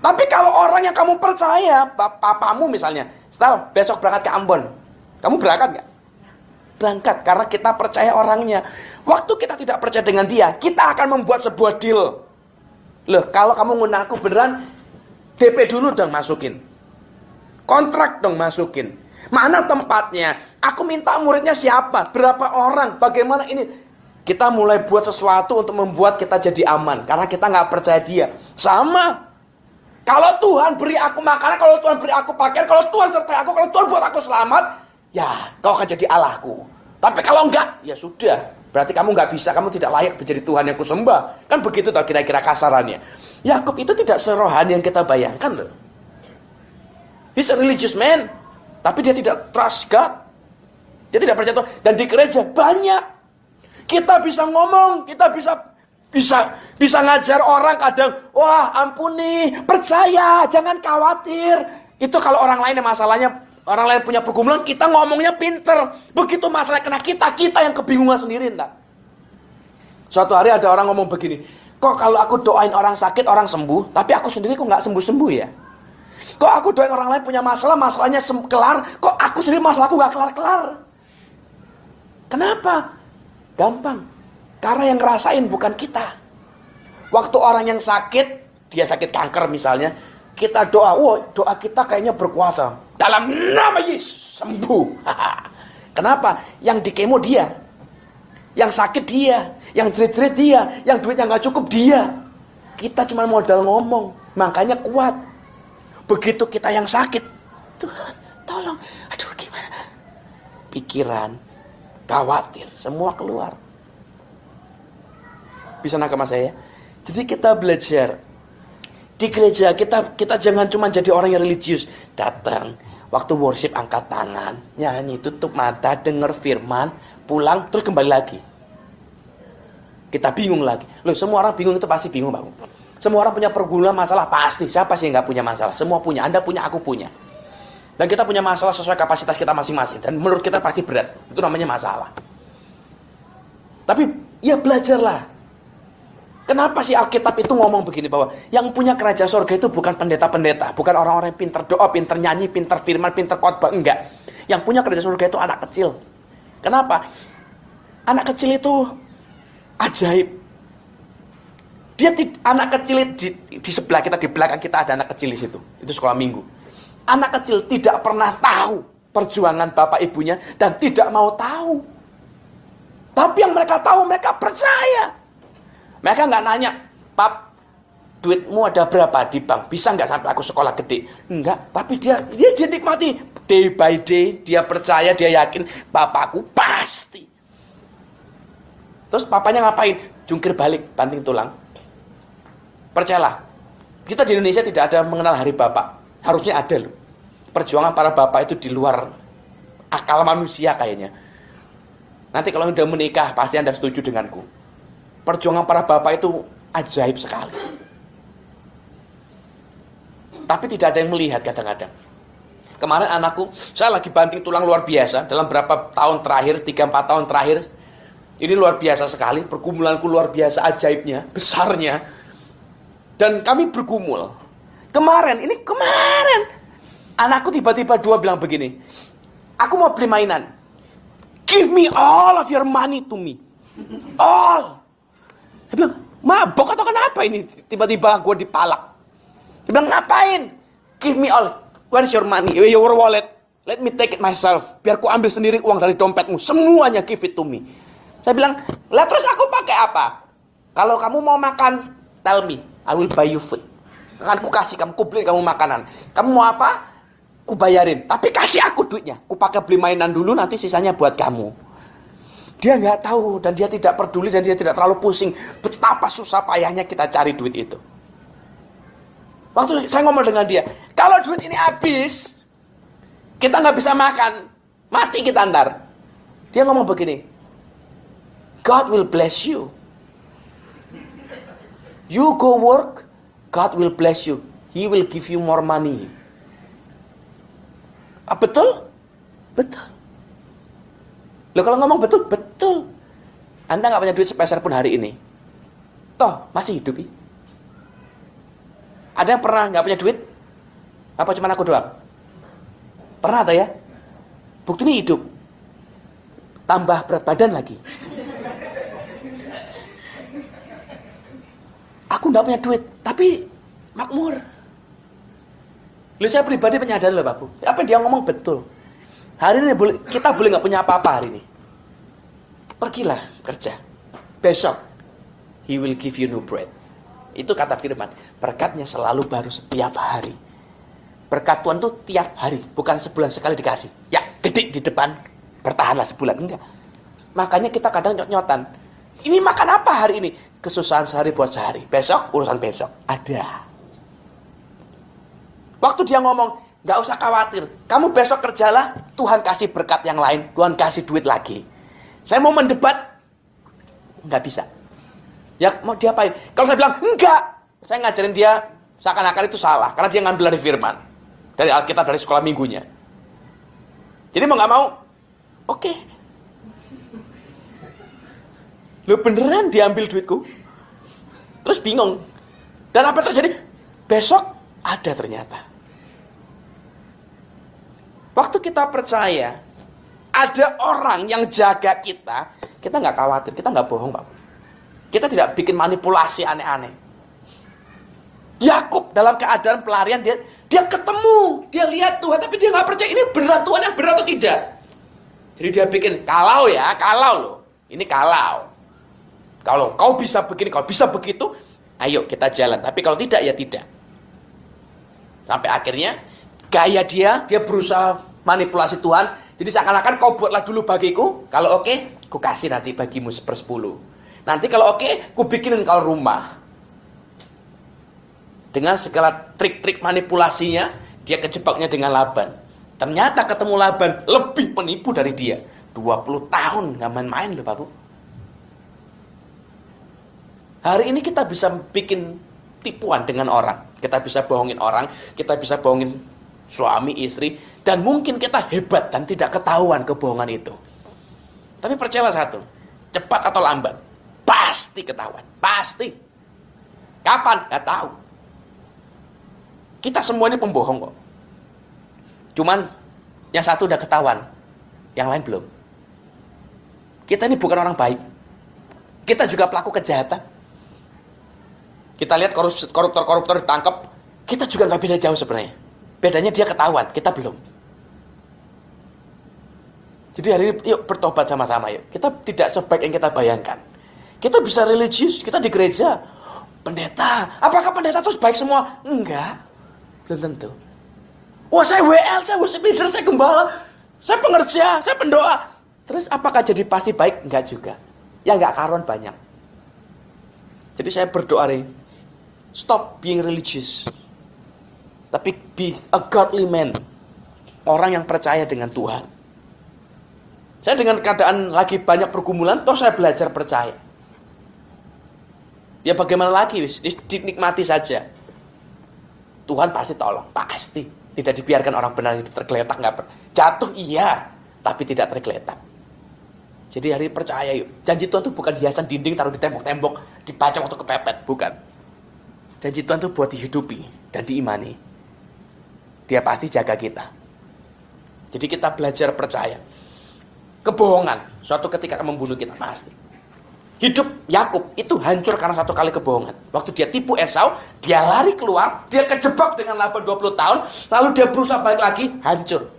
Tapi kalau orang yang kamu percaya, papamu misalnya, setelah besok berangkat ke Ambon, kamu berangkat nggak? Berangkat karena kita percaya orangnya. Waktu kita tidak percaya dengan dia, kita akan membuat sebuah deal. Loh, kalau kamu ngundang aku beneran, DP dulu dong masukin. Kontrak dong masukin. Mana tempatnya? Aku minta muridnya siapa? Berapa orang? Bagaimana ini? Kita mulai buat sesuatu untuk membuat kita jadi aman. Karena kita nggak percaya dia. Sama. Kalau Tuhan beri aku makanan, kalau Tuhan beri aku pakaian, kalau Tuhan sertai aku, kalau Tuhan buat aku selamat, ya kau akan jadi Allahku. Tapi kalau enggak, ya sudah. Berarti kamu nggak bisa, kamu tidak layak menjadi Tuhan yang kusembah. Kan begitu tau kira-kira kasarannya. Yakub itu tidak serohani yang kita bayangkan loh. He's a religious man. Tapi dia tidak trust God. Dia tidak percaya Tuhan. Dan di gereja banyak. Kita bisa ngomong, kita bisa bisa bisa ngajar orang kadang, wah ampuni, percaya, jangan khawatir. Itu kalau orang lain yang masalahnya Orang lain punya pergumulan, kita ngomongnya pinter. Begitu masalah kena kita, kita yang kebingungan sendiri, enggak? Suatu hari ada orang ngomong begini, kok kalau aku doain orang sakit, orang sembuh, tapi aku sendiri kok nggak sembuh-sembuh ya? Kok aku doain orang lain punya masalah, masalahnya kelar, kok aku sendiri masalahku nggak kelar-kelar? Kenapa? Gampang. Karena yang ngerasain bukan kita. Waktu orang yang sakit, dia sakit kanker misalnya, kita doa, wah doa kita kayaknya berkuasa. Dalam nama Yesus sembuh. [LAUGHS] Kenapa? Yang dikemo dia. Yang sakit dia. Yang jerit-jerit dia. Yang duitnya nggak cukup dia. Kita cuma modal ngomong. Makanya kuat. Begitu kita yang sakit. Tuhan tolong. Aduh gimana. Pikiran. Khawatir. Semua keluar. Bisa nakal saya? Jadi kita belajar di gereja kita kita jangan cuma jadi orang yang religius. Datang waktu worship angkat tangan nyanyi tutup mata dengar firman pulang terus kembali lagi. Kita bingung lagi. Loh semua orang bingung itu pasti bingung bang semua orang punya pergumulan masalah pasti. Siapa sih yang nggak punya masalah? Semua punya. Anda punya aku punya. Dan kita punya masalah sesuai kapasitas kita masing-masing. Dan menurut kita pasti berat. Itu namanya masalah. Tapi ya belajarlah Kenapa sih Alkitab itu ngomong begini bahwa yang punya kerajaan surga itu bukan pendeta-pendeta, bukan orang-orang yang pinter doa, pinter nyanyi, pinter firman, pinter khotbah, enggak. Yang punya kerajaan surga itu anak kecil. Kenapa? Anak kecil itu ajaib. Dia anak kecil di, di sebelah kita, di belakang kita ada anak kecil di situ. Itu sekolah minggu. Anak kecil tidak pernah tahu perjuangan bapak ibunya dan tidak mau tahu. Tapi yang mereka tahu, mereka percaya. Mereka nggak nanya, pap, duitmu ada berapa di bank? Bisa nggak sampai aku sekolah gede? Enggak, tapi dia dia jadi nikmati day by day. Dia percaya, dia yakin, bapakku pasti. Terus papanya ngapain? Jungkir balik, banting tulang. Percayalah, kita di Indonesia tidak ada mengenal hari bapak. Harusnya ada loh. Perjuangan para bapak itu di luar akal manusia kayaknya. Nanti kalau udah menikah, pasti Anda setuju denganku perjuangan para bapak itu ajaib sekali. Tapi tidak ada yang melihat kadang-kadang. Kemarin anakku, saya lagi banting tulang luar biasa dalam berapa tahun terakhir, 3-4 tahun terakhir. Ini luar biasa sekali, pergumulanku luar biasa ajaibnya, besarnya. Dan kami bergumul. Kemarin, ini kemarin. Anakku tiba-tiba dua bilang begini. Aku mau beli mainan. Give me all of your money to me. All. Dia bilang, mabok atau kenapa ini? Tiba-tiba gue dipalak. Dia bilang, ngapain? Give me all. Where's your money? Your wallet. Let me take it myself. Biar ku ambil sendiri uang dari dompetmu. Semuanya give it to me. Saya bilang, lah terus aku pakai apa? Kalau kamu mau makan, tell me. I will buy you food. Akan ku kasih kamu, ku beli kamu makanan. Kamu mau apa? Ku bayarin. Tapi kasih aku duitnya. Ku pakai beli mainan dulu, nanti sisanya buat kamu. Dia nggak tahu dan dia tidak peduli dan dia tidak terlalu pusing betapa susah payahnya kita cari duit itu. Waktu saya ngomong dengan dia, kalau duit ini habis, kita nggak bisa makan, mati kita antar. Dia ngomong begini, God will bless you. You go work, God will bless you. He will give you more money. Ah, betul? Betul. Loh kalau ngomong betul, betul. Anda nggak punya duit sepeser pun hari ini. Toh, masih hidup. Ada yang pernah nggak punya duit? Apa cuma aku doang? Pernah atau ya? Bukti ini hidup. tambah berat badan lagi. Aku nggak punya duit, tapi makmur. Lu saya pribadi menyadari loh Pak Bu. Apa dia ngomong betul. Hari ini kita boleh nggak punya apa-apa hari ini. Pergilah kerja. Besok He will give you new bread. Itu kata firman. Berkatnya selalu baru setiap hari. Berkat Tuhan tuh tiap hari, bukan sebulan sekali dikasih. Ya, gede di depan, bertahanlah sebulan. Enggak. Makanya kita kadang nyot-nyotan. Ini makan apa hari ini? Kesusahan sehari buat sehari. Besok, urusan besok. Ada. Waktu dia ngomong, nggak usah khawatir. Kamu besok kerjalah, Tuhan kasih berkat yang lain. Tuhan kasih duit lagi. Saya mau mendebat, nggak bisa. Ya mau diapain? Kalau saya bilang, enggak. Saya ngajarin dia seakan-akan itu salah. Karena dia ngambil dari firman. Dari Alkitab, dari sekolah minggunya. Jadi mau nggak mau, oke. Okay. Lu beneran diambil duitku? Terus bingung. Dan apa terjadi? Besok ada ternyata. Waktu kita percaya, ada orang yang jaga kita, kita nggak khawatir, kita nggak bohong, Pak. Kita tidak bikin manipulasi aneh-aneh. Yakub dalam keadaan pelarian dia dia ketemu, dia lihat Tuhan tapi dia nggak percaya ini benar Tuhan yang benar atau tidak. Jadi dia bikin kalau ya, kalau loh. Ini kalau. Kalau kau bisa begini, kau bisa begitu, ayo kita jalan. Tapi kalau tidak ya tidak. Sampai akhirnya gaya dia, dia berusaha manipulasi Tuhan. Jadi seakan-akan kau buatlah dulu bagiku. Kalau oke, okay, ku kasih nanti bagimu sepersepuluh. Nanti kalau oke, okay, ku bikinin kau rumah. Dengan segala trik-trik manipulasinya, dia kejebaknya dengan Laban. Ternyata ketemu Laban lebih penipu dari dia. 20 tahun nggak main-main loh Pak Bu. Hari ini kita bisa bikin tipuan dengan orang. Kita bisa bohongin orang, kita bisa bohongin suami, istri, dan mungkin kita hebat dan tidak ketahuan kebohongan itu. Tapi percayalah satu, cepat atau lambat, Pasti ketahuan. Pasti. Kapan? Gak tahu. Kita semua ini pembohong kok. Cuman yang satu udah ketahuan. Yang lain belum. Kita ini bukan orang baik. Kita juga pelaku kejahatan. Kita lihat koruptor-koruptor ditangkap. Kita juga nggak beda jauh sebenarnya. Bedanya dia ketahuan, kita belum. Jadi hari ini yuk bertobat sama-sama yuk. Kita tidak sebaik yang kita bayangkan. Kita bisa religius, kita di gereja. Pendeta, apakah pendeta terus baik semua? Enggak. Belum tentu. Wah saya WL, saya worship leader, saya gembala. Saya pengerja, saya pendoa. Terus apakah jadi pasti baik? Enggak juga. Ya enggak karuan banyak. Jadi saya berdoa nih, stop being religious. Tapi be a godly man. Orang yang percaya dengan Tuhan. Saya dengan keadaan lagi banyak pergumulan, toh saya belajar percaya. Ya bagaimana lagi wis, dinikmati saja. Tuhan pasti tolong, pasti. Tidak dibiarkan orang benar itu tergeletak nggak ber. Jatuh iya, tapi tidak tergeletak. Jadi hari percaya yuk. Janji Tuhan itu bukan hiasan dinding taruh di tembok-tembok, dibaca waktu kepepet, bukan. Janji Tuhan itu buat dihidupi dan diimani. Dia pasti jaga kita. Jadi kita belajar percaya. Kebohongan suatu ketika akan membunuh kita pasti. Hidup Yakub itu hancur karena satu kali kebohongan. Waktu dia tipu Esau, dia lari keluar, dia kejebak dengan Laban 20 tahun, lalu dia berusaha balik lagi, hancur.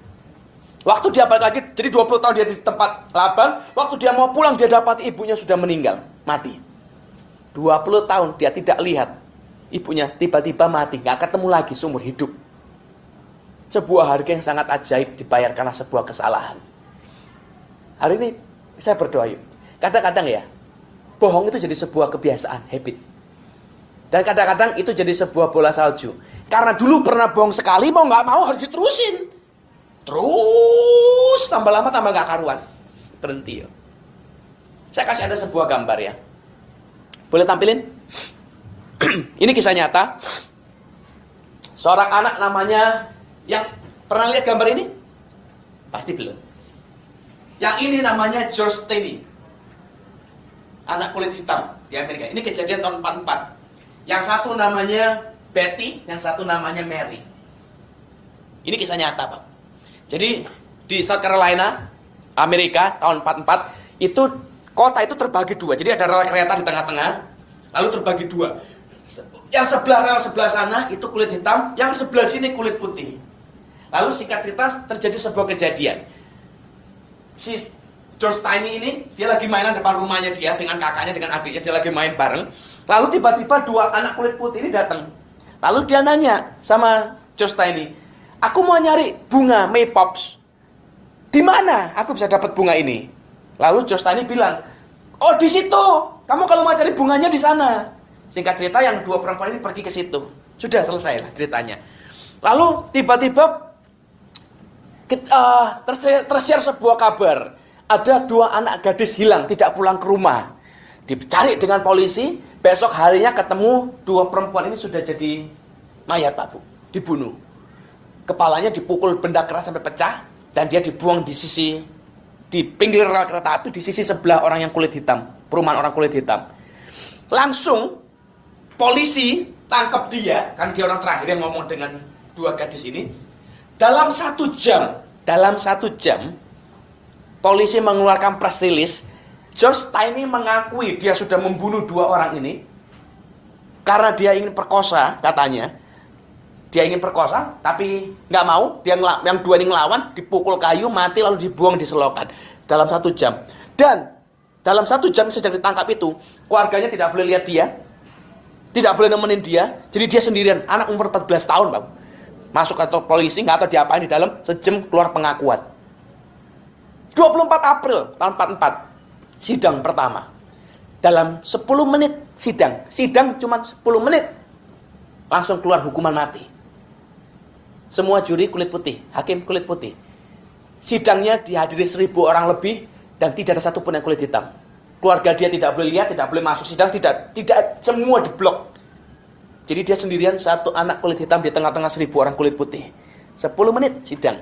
Waktu dia balik lagi, jadi 20 tahun dia di tempat Laban, waktu dia mau pulang dia dapat ibunya sudah meninggal, mati. 20 tahun dia tidak lihat ibunya tiba-tiba mati, nggak ketemu lagi seumur hidup. Sebuah harga yang sangat ajaib dibayar karena sebuah kesalahan. Hari ini saya berdoa yuk. Kadang-kadang ya, bohong itu jadi sebuah kebiasaan, habit. Dan kadang-kadang itu jadi sebuah bola salju. Karena dulu pernah bohong sekali, mau nggak mau harus diterusin. Terus tambah lama tambah nggak karuan. Berhenti ya. Saya kasih ada sebuah gambar ya. Boleh tampilin? [CLEARS THROAT] ini kisah nyata. Seorang anak namanya yang pernah lihat gambar ini? Pasti belum. Yang ini namanya George Stanley anak kulit hitam di Amerika. Ini kejadian tahun 44. Yang satu namanya Betty, yang satu namanya Mary. Ini kisah nyata, Pak. Jadi di South Carolina Amerika tahun 44 itu kota itu terbagi dua. Jadi ada rel kereta di tengah-tengah, lalu terbagi dua. Yang sebelah rel sebelah sana itu kulit hitam, yang sebelah sini kulit putih. Lalu singkat cerita terjadi sebuah kejadian. Si George Tiny ini dia lagi mainan depan rumahnya dia dengan kakaknya dengan adiknya dia lagi main bareng. Lalu tiba-tiba dua anak kulit putih ini datang. Lalu dia nanya sama George Tiny, "Aku mau nyari bunga Maypops. Di mana aku bisa dapat bunga ini?" Lalu George Tiny bilang, "Oh, di situ. Kamu kalau mau cari bunganya di sana." Singkat cerita yang dua perempuan ini pergi ke situ. Sudah selesai lah ceritanya. Lalu tiba-tiba uh, tersiar sebuah kabar ada dua anak gadis hilang, tidak pulang ke rumah. Dicari dengan polisi, besok harinya ketemu dua perempuan ini sudah jadi mayat Pak Bu, dibunuh. Kepalanya dipukul benda keras sampai pecah dan dia dibuang di sisi di pinggir rel kereta api di sisi sebelah orang yang kulit hitam, perumahan orang kulit hitam. Langsung polisi tangkap dia, kan dia orang terakhir yang ngomong dengan dua gadis ini. Dalam satu jam, dalam satu jam polisi mengeluarkan press release, George Tiny mengakui dia sudah membunuh dua orang ini karena dia ingin perkosa katanya. Dia ingin perkosa, tapi nggak mau. Dia yang dua ini ngelawan, dipukul kayu, mati lalu dibuang di selokan dalam satu jam. Dan dalam satu jam sejak ditangkap itu, keluarganya tidak boleh lihat dia, tidak boleh nemenin dia. Jadi dia sendirian, anak umur 14 tahun, bang. Masuk atau polisi, nggak tahu diapain di dalam, sejam keluar pengakuan. 24 April tahun 44 sidang pertama. Dalam 10 menit sidang, sidang cuma 10 menit langsung keluar hukuman mati. Semua juri kulit putih, hakim kulit putih. Sidangnya dihadiri seribu orang lebih dan tidak ada satupun yang kulit hitam. Keluarga dia tidak boleh lihat, tidak boleh masuk sidang, tidak tidak semua diblok. Jadi dia sendirian satu anak kulit hitam di tengah-tengah seribu orang kulit putih. 10 menit sidang.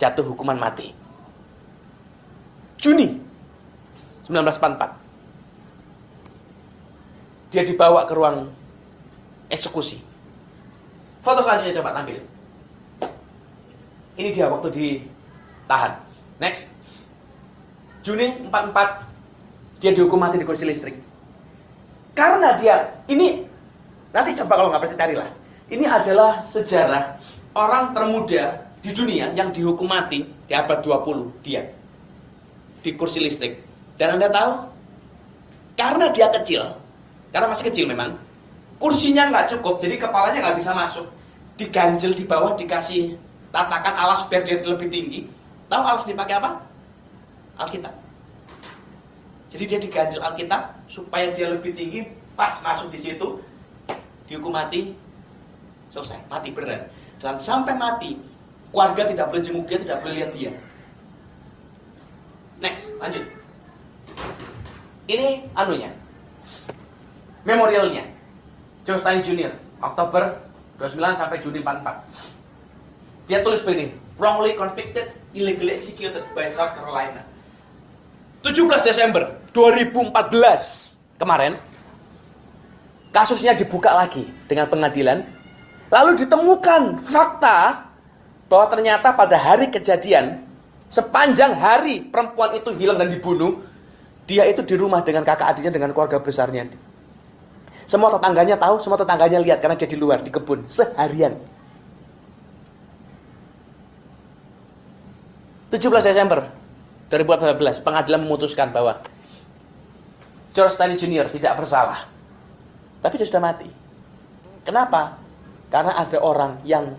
Jatuh hukuman mati. Juni 1944. Dia dibawa ke ruang eksekusi. Foto selanjutnya coba tampil. Ini dia waktu ditahan. Next. Juni 44 dia dihukum mati di kursi listrik. Karena dia ini nanti coba kalau nggak percaya carilah. Ini adalah sejarah orang termuda di dunia yang dihukum mati di abad 20 dia di kursi listrik. Dan Anda tahu, karena dia kecil, karena masih kecil memang, kursinya nggak cukup, jadi kepalanya nggak bisa masuk. Diganjel di bawah, dikasih tatakan alas biar dia lebih tinggi. Tahu alas dipakai apa? Alkitab. Jadi dia diganjel Alkitab supaya dia lebih tinggi, pas masuk di situ, dihukum mati, selesai, mati berat. Dan sampai mati, keluarga tidak boleh jenguk dia, tidak boleh lihat dia. Next, lanjut. Ini anunya. Memorialnya. Joe Stein Jr. Oktober 29 sampai Juni 44. Dia tulis begini, wrongly convicted, illegally executed by South Carolina. 17 Desember 2014 kemarin kasusnya dibuka lagi dengan pengadilan lalu ditemukan fakta bahwa ternyata pada hari kejadian Sepanjang hari perempuan itu hilang dan dibunuh, dia itu di rumah dengan kakak adiknya dengan keluarga besarnya. Semua tetangganya tahu, semua tetangganya lihat karena dia di luar di kebun seharian. 17 Desember 2014 pengadilan memutuskan bahwa George Stanley Jr. tidak bersalah. Tapi dia sudah mati. Kenapa? Karena ada orang yang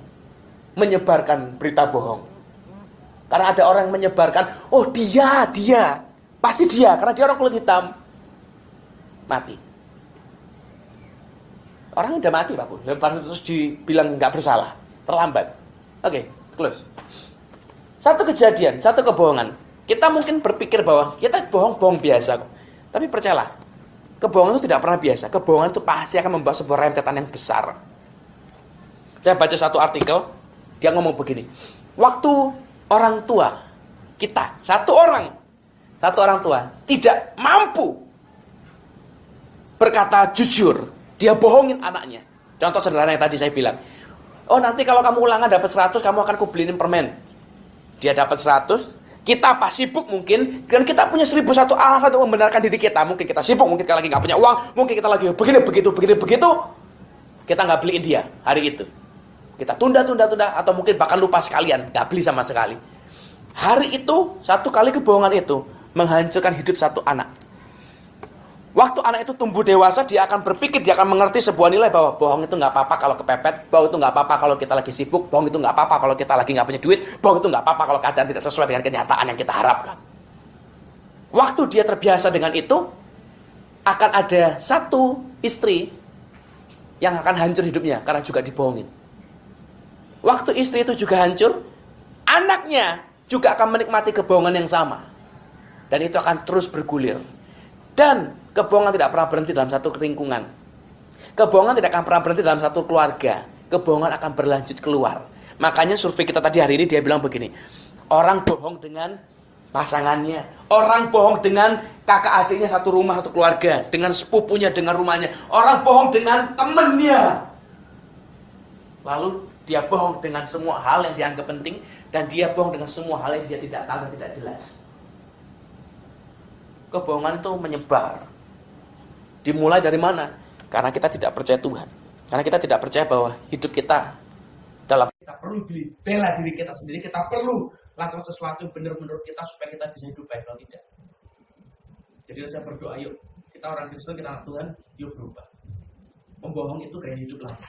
menyebarkan berita bohong. Karena ada orang yang menyebarkan, oh dia, dia. Pasti dia, karena dia orang kulit hitam. Mati. Orang udah mati Pak Bu. Terus dibilang nggak bersalah. Terlambat. Oke, okay, close. Satu kejadian, satu kebohongan. Kita mungkin berpikir bahwa kita bohong-bohong biasa. Tapi percayalah, kebohongan itu tidak pernah biasa. Kebohongan itu pasti akan membawa sebuah rentetan yang besar. Saya baca satu artikel, dia ngomong begini. Waktu orang tua kita, satu orang, satu orang tua tidak mampu berkata jujur, dia bohongin anaknya. Contoh sederhana yang tadi saya bilang. Oh nanti kalau kamu ulangan dapat 100, kamu akan kubeliin permen. Dia dapat 100, Kita pas sibuk mungkin, dan kita punya seribu satu alasan untuk membenarkan diri kita. Mungkin kita sibuk, mungkin kita lagi nggak punya uang, mungkin kita lagi begini, begitu, begini, begitu. Kita nggak beliin dia hari itu. Kita tunda, tunda, tunda, atau mungkin bahkan lupa sekalian, nggak beli sama sekali. Hari itu, satu kali kebohongan itu, menghancurkan hidup satu anak. Waktu anak itu tumbuh dewasa, dia akan berpikir, dia akan mengerti sebuah nilai bahwa bohong itu nggak apa-apa kalau kepepet, bohong itu nggak apa-apa kalau kita lagi sibuk, bohong itu nggak apa-apa kalau kita lagi nggak punya duit, bohong itu nggak apa-apa kalau keadaan tidak sesuai dengan kenyataan yang kita harapkan. Waktu dia terbiasa dengan itu, akan ada satu istri yang akan hancur hidupnya karena juga dibohongin. Waktu istri itu juga hancur, anaknya juga akan menikmati kebohongan yang sama. Dan itu akan terus bergulir. Dan Kebohongan tidak pernah berhenti dalam satu lingkungan. Kebohongan tidak akan pernah berhenti dalam satu keluarga. Kebohongan akan berlanjut keluar. Makanya survei kita tadi hari ini dia bilang begini. Orang bohong dengan pasangannya. Orang bohong dengan kakak adiknya satu rumah, satu keluarga. Dengan sepupunya, dengan rumahnya. Orang bohong dengan temennya. Lalu dia bohong dengan semua hal yang dianggap penting. Dan dia bohong dengan semua hal yang dia tidak tahu dan tidak jelas. Kebohongan itu menyebar. Dimulai dari mana? Karena kita tidak percaya Tuhan. Karena kita tidak percaya bahwa hidup kita dalam kita perlu bela diri kita sendiri, kita perlu lakukan sesuatu benar menurut kita supaya kita bisa hidup baik kalau tidak. Jadi saya berdoa, yuk kita orang Kristen, kita anak Tuhan, yuk berubah. Membohong itu gaya hidup lama.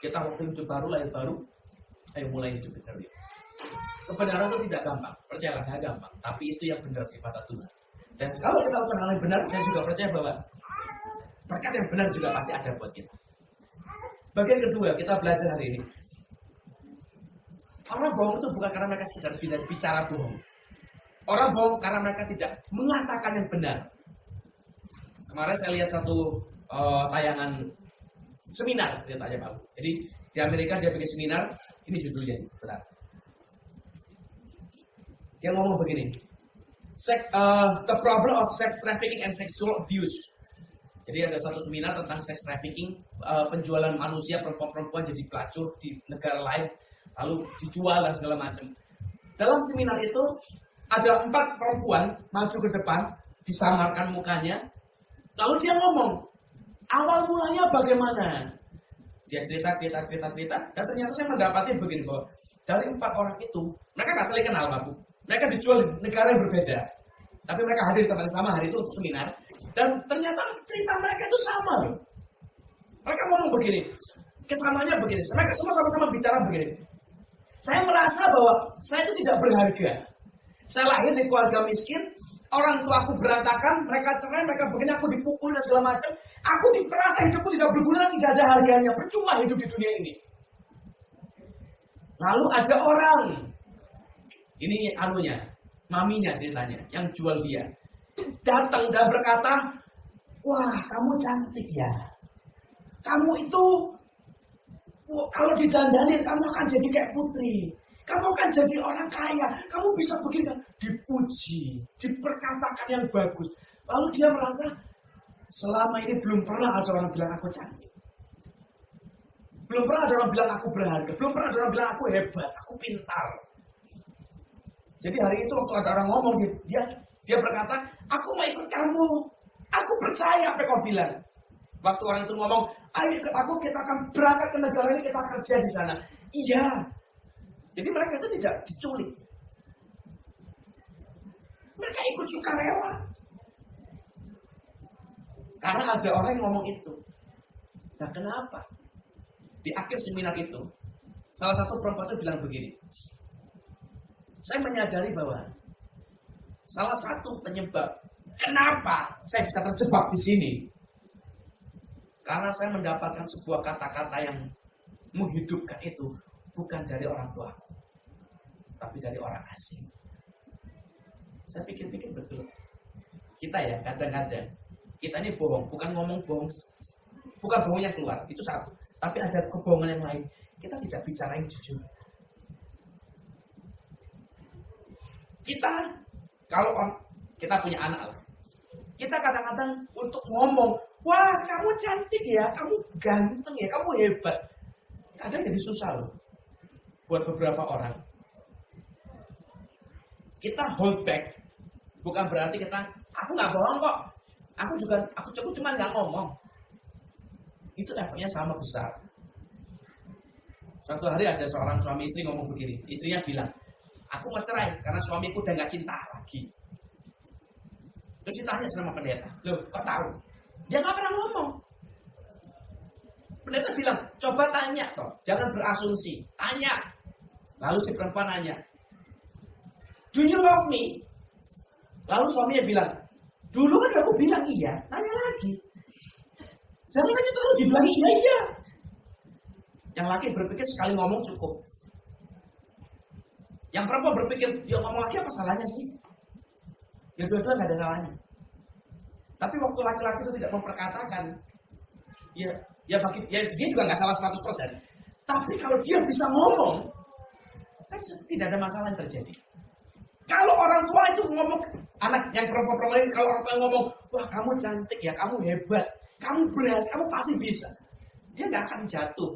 Kita waktu hidup baru, lahir baru, ayo mulai hidup benar. Yuk. Kebenaran itu tidak gampang, percayalah tidak gampang, tapi itu yang benar sifat Tuhan. Dan kalau kita lakukan hal yang benar, saya juga percaya bahwa berkat yang benar juga pasti ada buat kita. Bagian kedua, kita belajar hari ini. Orang bohong itu bukan karena mereka sekedar bicara bohong. Orang bohong karena mereka tidak mengatakan yang benar. Kemarin saya lihat satu uh, tayangan seminar ceritanya Pak. Jadi di Amerika dia bikin seminar, ini judulnya, benar. Dia ngomong begini, sex, uh, the problem of sex trafficking and sexual abuse. Jadi ada satu seminar tentang sex trafficking, uh, penjualan manusia perempuan-perempuan jadi pelacur di negara lain, lalu dijual dan segala macam. Dalam seminar itu ada empat perempuan maju ke depan, disamarkan mukanya, lalu dia ngomong, awal mulanya bagaimana? Dia cerita, cerita, cerita, cerita, dan ternyata saya mendapati begini bahwa dari empat orang itu, mereka nggak saling kenal, Pak mereka dijual di negara yang berbeda. Tapi mereka hadir di tempat yang sama hari itu untuk seminar. Dan ternyata cerita mereka itu sama. Mereka ngomong begini. Kesamanya begini. Mereka semua sama-sama bicara begini. Saya merasa bahwa saya itu tidak berharga. Saya lahir di keluarga miskin. Orang tua aku berantakan. Mereka cerai, mereka begini. Aku dipukul dan segala macam. Aku merasa hidupku tidak berguna, tidak ada harganya. Percuma hidup di dunia ini. Lalu ada orang ini anunya, maminya ceritanya, yang jual dia. Datang dan berkata, wah kamu cantik ya. Kamu itu, kalau didandanin kamu akan jadi kayak putri. Kamu akan jadi orang kaya. Kamu bisa begini dipuji, diperkatakan yang bagus. Lalu dia merasa selama ini belum pernah ada orang bilang aku cantik. Belum pernah ada orang bilang aku berharga. Belum pernah ada orang bilang aku hebat, aku pintar. Jadi hari itu waktu ada orang ngomong dia dia berkata, aku mau ikut kamu. Aku percaya apa kau bilang. Waktu orang itu ngomong, ayo ikut aku kita akan berangkat ke negara ini kita kerja di sana. Iya. Jadi mereka itu tidak diculik. Mereka ikut sukarela. Karena ada orang yang ngomong itu. Nah kenapa? Di akhir seminar itu, salah satu perempuan itu bilang begini saya menyadari bahwa salah satu penyebab kenapa saya bisa terjebak di sini karena saya mendapatkan sebuah kata-kata yang menghidupkan itu bukan dari orang tua tapi dari orang asing. Saya pikir-pikir betul. Kita ya kadang-kadang kita ini bohong, bukan ngomong bohong, bukan bohong yang keluar itu satu. Tapi ada kebohongan yang lain. Kita tidak bicara yang jujur. Kita kalau on, kita punya anak lah. Kita kadang-kadang untuk ngomong, wah kamu cantik ya, kamu ganteng ya, kamu hebat. Kadang jadi susah loh buat beberapa orang. kita hold back bukan berarti kita aku nggak bohong kok. Aku juga aku cukup cuma nggak ngomong. Itu efeknya sama besar. Suatu hari ada seorang suami istri ngomong begini, istrinya bilang, aku mau cerai karena suamiku udah nggak cinta lagi. Terus ditanya sama pendeta, loh kok tahu? Dia nggak pernah ngomong. Pendeta bilang, coba tanya toh, jangan berasumsi, tanya. Lalu si perempuan nanya, Do you love me? Lalu suaminya bilang, dulu kan aku bilang iya, nanya lagi. Jangan nanya terus dibilang iya iya. Yang laki berpikir sekali ngomong cukup. Yang perempuan berpikir, ya ngomong lagi apa salahnya sih? Ya dua-dua nggak ada salahnya. Tapi waktu laki-laki itu tidak memperkatakan, ya ya bagi ya dia juga nggak salah 100%. Tapi kalau dia bisa ngomong, kan tidak ada masalah yang terjadi. Kalau orang tua itu ngomong, anak yang perempuan-perempuan ini kalau orang tua ngomong, wah kamu cantik ya, kamu hebat, kamu berhasil, kamu pasti bisa. Dia nggak akan jatuh.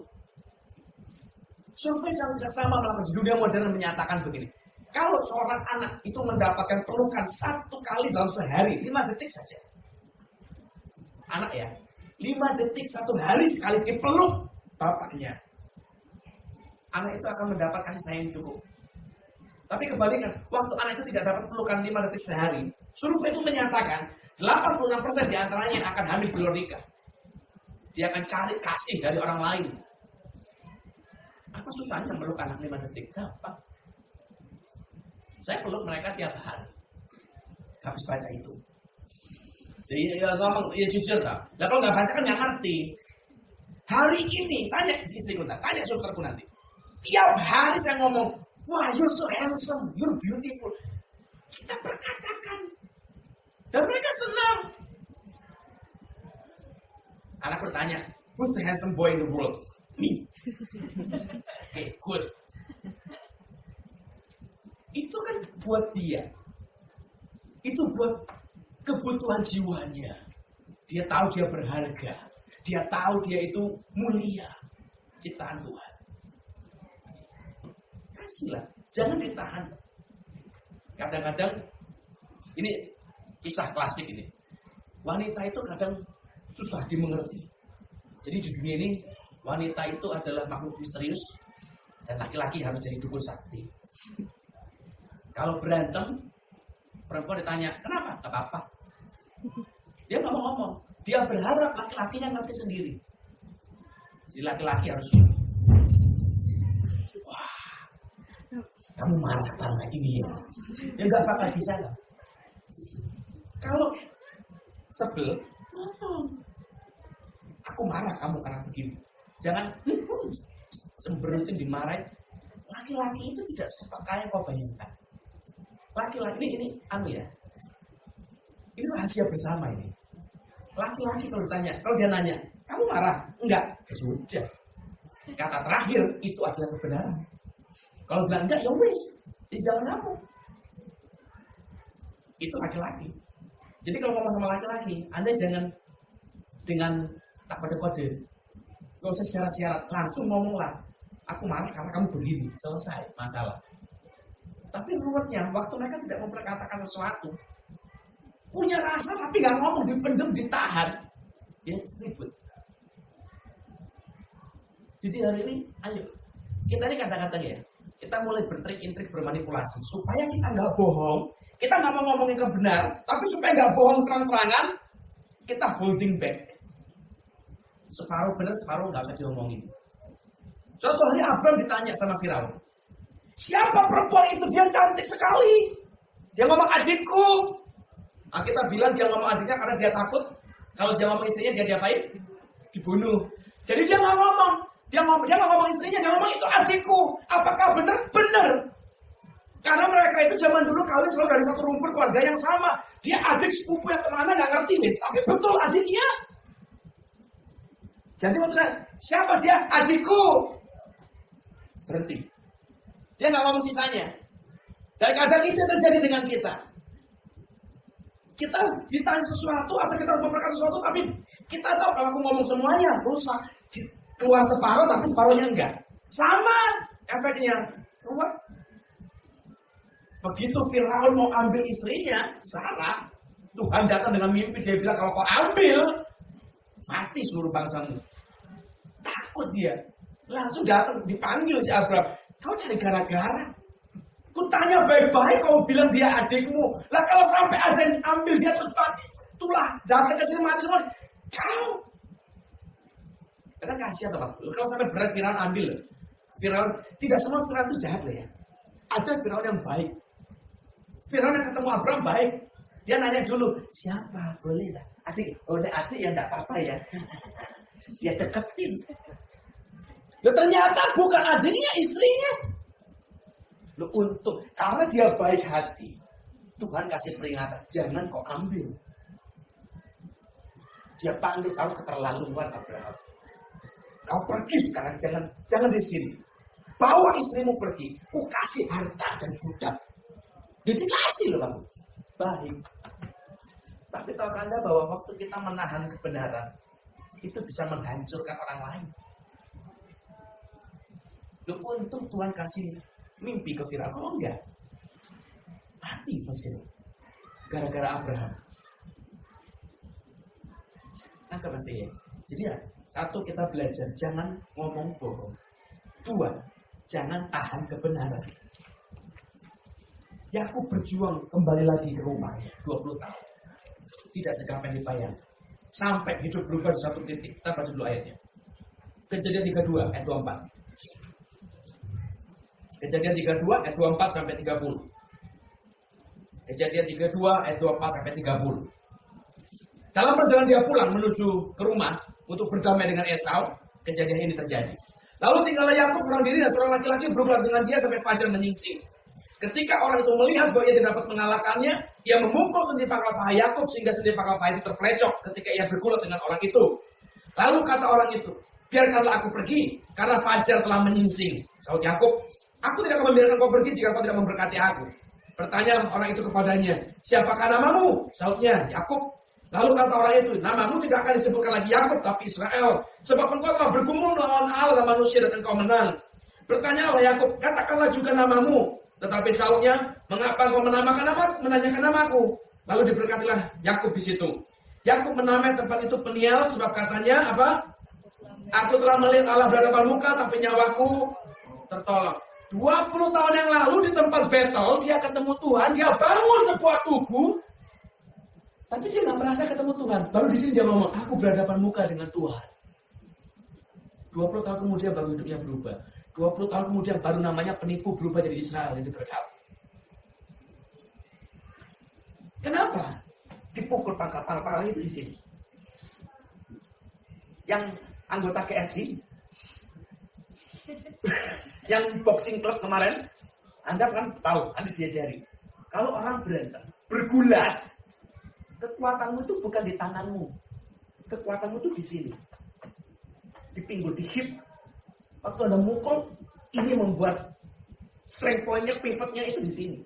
Survei yang sama melakukan di dunia modern menyatakan begini. Kalau seorang anak itu mendapatkan pelukan satu kali dalam sehari, lima detik saja. Anak ya, lima detik satu hari sekali dipeluk bapaknya. Anak itu akan mendapat kasih sayang cukup. Tapi kebalikan, waktu anak itu tidak dapat pelukan lima detik sehari, survei itu menyatakan 86% di antaranya akan hamil di luar nikah. Dia akan cari kasih dari orang lain. Apa susahnya meluk anak lima detik? Gampang. Saya peluk mereka tiap hari. Habis baca itu. Jadi ya ngomong, ya jujur tak. Nah kalau nggak baca kan nggak ngerti. Hari ini, tanya istriku tak, tanya susterku nanti. Tiap hari saya ngomong, wah you're so handsome, you're beautiful. Kita perkatakan. Dan mereka senang. Anak bertanya, who's the handsome boy in the world? Me. Oke, good. Itu kan buat dia. Itu buat kebutuhan jiwanya. Dia tahu dia berharga. Dia tahu dia itu mulia. Ciptaan Tuhan. Kasihlah. Jangan ditahan. Kadang-kadang ini kisah klasik ini. Wanita itu kadang susah dimengerti. Jadi di dunia ini wanita itu adalah makhluk misterius dan laki-laki harus jadi dukun sakti. Kalau berantem, perempuan ditanya, kenapa? Gak apa-apa. Dia nggak ngomong. Dia berharap laki-lakinya ngerti sendiri. Jadi laki-laki harus Wah, kamu marah karena ini ya. Ya nggak bakal bisa lah. Kalau sebel. Aku marah kamu karena begini. Jangan semberutin dimarahin. Laki-laki itu tidak sepekai yang kau bayangkan. Laki-laki ini, ini anu ya. Ini rahasia bersama ini. Laki-laki kalau ditanya, kalau dia nanya, kamu marah? Enggak. Ya sudah. Kata terakhir itu adalah kebenaran. Kalau bilang enggak, ya wis. Di jalan kamu. Itu laki-laki. Jadi kalau ngomong sama laki-laki, Anda jangan dengan tak kode-kode. Gak usah syarat-syarat, langsung ngomonglah. Aku marah karena kamu begini, selesai masalah. Tapi ruwetnya, waktu mereka tidak memperkatakan sesuatu, punya rasa tapi nggak ngomong, dipendem, ditahan, ya ribut. Jadi hari ini, ayo kita ini kadang-kadang ya, kita mulai bertrik-intrik bermanipulasi supaya kita nggak bohong, kita nggak mau ngomongin kebenar, tapi supaya nggak bohong terang-terangan, kita holding back. Separuh benar, separuh nggak usah diomongin. Suatu hari Abraham ditanya sama Firaun, siapa perempuan itu? Dia cantik sekali. Dia ngomong adikku. Nah, kita bilang dia ngomong adiknya karena dia takut kalau dia ngomong istrinya dia diapain? Dibunuh. Jadi dia nggak ngomong. Dia ngomong, dia ngomong istrinya, dia ngomong itu adikku. Apakah benar? Benar. Karena mereka itu zaman dulu kawin selalu dari satu rumpun keluarga yang sama. Dia adik sepupu yang ke mana nggak ngerti nih. Tapi betul adiknya. Jadi maksudnya siapa dia? Adikku. Berhenti. Dia nggak ngomong sisanya. Dan kadang itu terjadi dengan kita. Kita ditanya sesuatu atau kita memperkata sesuatu, tapi kita tahu kalau aku ngomong semuanya rusak. Keluar separuh tapi separuhnya enggak. Sama efeknya. Ruwet. Begitu Firaun mau ambil istrinya, Sarah, Tuhan datang dengan mimpi dia bilang kalau kau ambil, mati seluruh bangsamu. Takut dia. Langsung datang dipanggil si Abraham. Kau cari gara-gara. Ku tanya baik-baik kau bilang dia adikmu. Lah kalau sampai yang ambil dia terus mati. Itulah datang ke sini mati semua. Kau. Kan kasih atau apa? Kalau sampai berat Firaun ambil. Firaun tidak semua Firaun itu jahat lah ya. Ada Firaun yang baik. Firaun yang ketemu Abraham baik. Dia nanya dulu, siapa? Boleh lah. Adik, oh adik ya enggak apa-apa ya. Dia deketin. Loh ternyata bukan adiknya, istrinya. Loh untuk, karena dia baik hati. Tuhan kasih peringatan, jangan kau ambil. Dia panggil kau keterlaluan Abraham. Kau pergi sekarang, jangan jangan di sini. Bawa istrimu pergi, ku kasih harta dan budak. Jadi kasih loh kamu. Baik. Tapi tahu anda bahwa waktu kita menahan kebenaran, itu bisa menghancurkan orang lain. Lu untung Tuhan kasih mimpi ke Firaun. Kalau enggak, mati Mesir. Gara-gara Abraham. Nangkep masih ya? Jadi ya, satu kita belajar jangan ngomong bohong. Dua, jangan tahan kebenaran. Yakub berjuang kembali lagi ke rumahnya 20 tahun. Tidak segampang dibayang. Sampai hidup berubah di satu titik. Kita baca dulu ayatnya. Kejadian 32 ayat 24. Kejadian 32 ayat 24 sampai 30. Kejadian 32 ayat 24 sampai 30. Dalam perjalanan dia pulang menuju ke rumah untuk berdamai dengan Esau, kejadian ini terjadi. Lalu tinggallah Yakub kurang diri dan seorang laki-laki berulang dengan dia sampai fajar menyingsing. Ketika orang itu melihat bahwa ia tidak dapat mengalahkannya, ia memukul sendi pangkal paha Yakub sehingga sendi pangkal paha itu terpelecok ketika ia bergulat dengan orang itu. Lalu kata orang itu, biarkanlah aku pergi karena fajar telah menyingsing. Saud Yakub, aku tidak akan membiarkan kau pergi jika kau tidak memberkati aku. Bertanya orang itu kepadanya, siapakah namamu? Saudnya, Yakub. Lalu kata orang itu, namamu tidak akan disebutkan lagi Yakub tapi Israel. Sebab engkau telah bergumul melawan Allah manusia dan engkau menang. Bertanyalah Yakub, katakanlah juga namamu. Tetapi Saulnya, mengapa engkau menamakan nama, menanyakan namaku? Lalu diberkatilah Yakub di situ. Yakub menamai tempat itu penial sebab katanya apa? Aku telah melihat Allah berhadapan muka tapi nyawaku tertolong. 20 tahun yang lalu di tempat battle dia ketemu Tuhan, dia bangun sebuah tugu. Tapi dia nggak merasa ketemu Tuhan. Baru di sini dia ngomong, aku berhadapan muka dengan Tuhan. 20 tahun kemudian baru hidupnya berubah. 20 tahun kemudian baru namanya penipu berubah jadi Israel yang diberkati. Kenapa? Dipukul pangkal-pangkal itu di sini. Yang anggota KFC, yang boxing club kemarin, Anda kan tahu, Anda diajari. Kalau orang berantem, bergulat, kekuatanmu itu bukan di tanganmu. Kekuatanmu itu di sini. Di pinggul, di hip. Waktu Anda mukul, ini membuat strength pointnya, pivotnya itu di sini.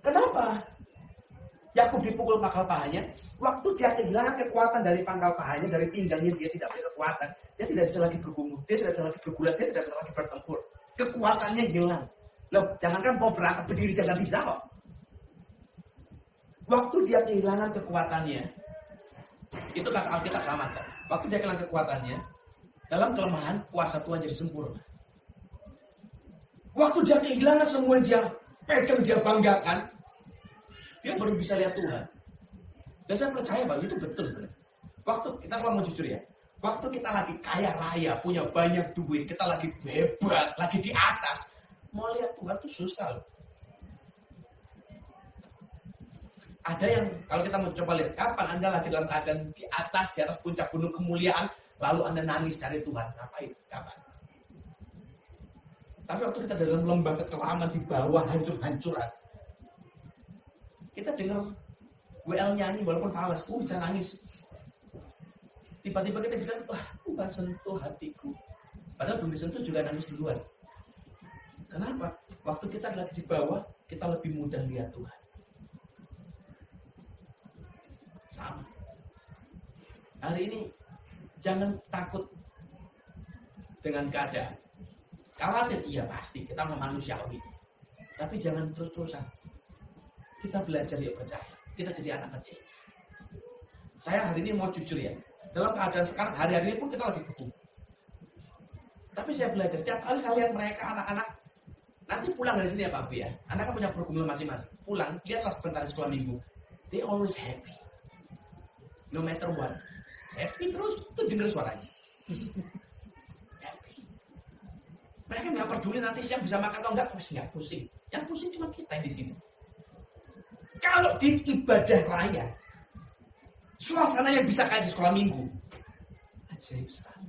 Kenapa? Yakub dipukul pangkal pahanya. Waktu dia kehilangan kekuatan dari pangkal pahanya, dari pinggangnya dia tidak punya kekuatan. Dia tidak bisa lagi bergumul, dia tidak bisa lagi bergulat, dia tidak bisa lagi bertempur. Kekuatannya hilang. Loh, jangankan mau berangkat berdiri jangan bisa kok. Waktu dia kehilangan kekuatannya, itu kata Alkitab lama. Waktu dia kehilangan kekuatannya, dalam kelemahan kuasa Tuhan jadi sempurna. Waktu dia kehilangan semua dia pegang dia banggakan, dia baru bisa lihat Tuhan. Dan saya percaya bahwa itu betul sebenarnya. Waktu kita kalau mau jujur ya, waktu kita lagi kaya raya, punya banyak duit, kita lagi hebat, lagi di atas, mau lihat Tuhan tuh susah loh. Ada yang kalau kita mau coba lihat kapan Anda lagi dalam keadaan di atas, di atas puncak gunung kemuliaan, lalu Anda nangis cari Tuhan, ngapain? Kapan? Tapi waktu kita dalam lembah kekelaman di bawah hancur-hancuran, kita dengar WL nyanyi walaupun falas, uh bisa nangis. Tiba-tiba kita bilang, wah Tuhan sentuh hatiku. Padahal belum disentuh juga nangis duluan. Kenapa? Waktu kita lagi di bawah, kita lebih mudah lihat Tuhan. Sama. Hari ini jangan takut dengan keadaan. Khawatir, iya pasti, kita manusiawi. Tapi jangan terus-terusan. Kita belajar yuk percaya. Kita jadi anak kecil. Saya hari ini mau jujur ya. Dalam keadaan sekarang hari-hari ini pun kita lagi butuh. Tapi saya belajar tiap kali saya lihat mereka anak-anak nanti pulang dari sini ya Pak Bu ya. Anda kan punya pergumulan masing-masing. Pulang, lihatlah sebentar di sekolah minggu. They always happy. No matter what. Happy terus, tuh denger suaranya. Mereka nggak peduli nanti siang bisa makan atau enggak, pusing nggak pusing. Yang pusing cuma kita di sini. Kalau di ibadah raya, suasana yang bisa kayak di sekolah minggu, ajaib sekali.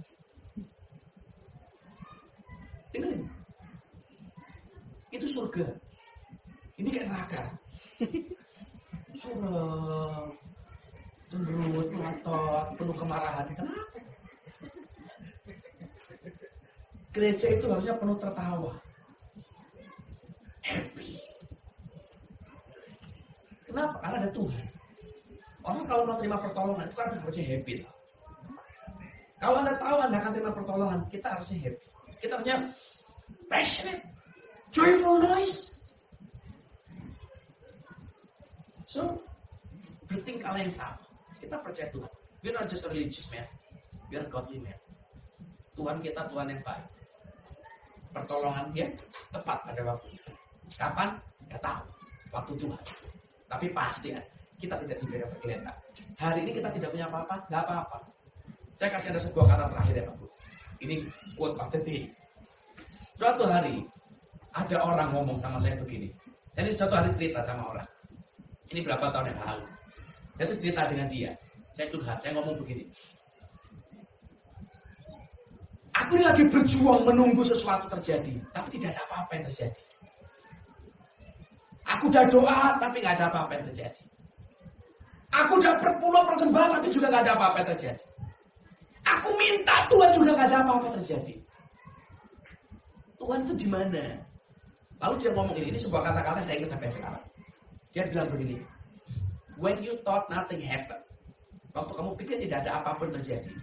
Dengerin. Itu surga. Ini kayak neraka. Suram, cemberut, ngotot, penuh kemarahan. Kenapa? Gereja itu harusnya penuh tertawa. Happy. Kenapa? Karena ada Tuhan. Orang kalau mau terima pertolongan itu kan harusnya happy. Kalau Anda tahu Anda akan terima pertolongan, kita harusnya happy. Kita harusnya passionate, joyful noise. So, bertingkah yang sama. Kita percaya Tuhan. We're not just religious man. We're godly man. Tuhan kita Tuhan yang baik. Pertolongan dia tepat pada waktu. Kapan? Gak tahu. Waktu Tuhan. Tapi pasti ya, kita tidak diberi perkelihatan. Hari ini kita tidak punya apa-apa, gak apa-apa. Saya kasih ada sebuah kata terakhir ya Pak Bu. Ini quote day. Suatu hari ada orang ngomong sama saya begini. Jadi suatu hari cerita sama orang. Ini berapa tahun yang lalu. Saya tuh cerita dengan dia. Saya curhat, saya ngomong begini. Aku ini lagi berjuang menunggu sesuatu terjadi, tapi tidak ada apa-apa yang terjadi. Aku udah doa, tapi nggak ada apa-apa yang terjadi. Aku udah berpuluh persembahan, tapi juga nggak ada apa-apa yang terjadi. Aku minta Tuhan juga nggak ada apa-apa yang terjadi. Tuhan itu di mana? Lalu dia ngomong ini, ini sebuah kata-kata saya ingat sampai sekarang. Dia bilang begini, when you thought nothing happened, waktu kamu pikir tidak ada apa pun terjadi,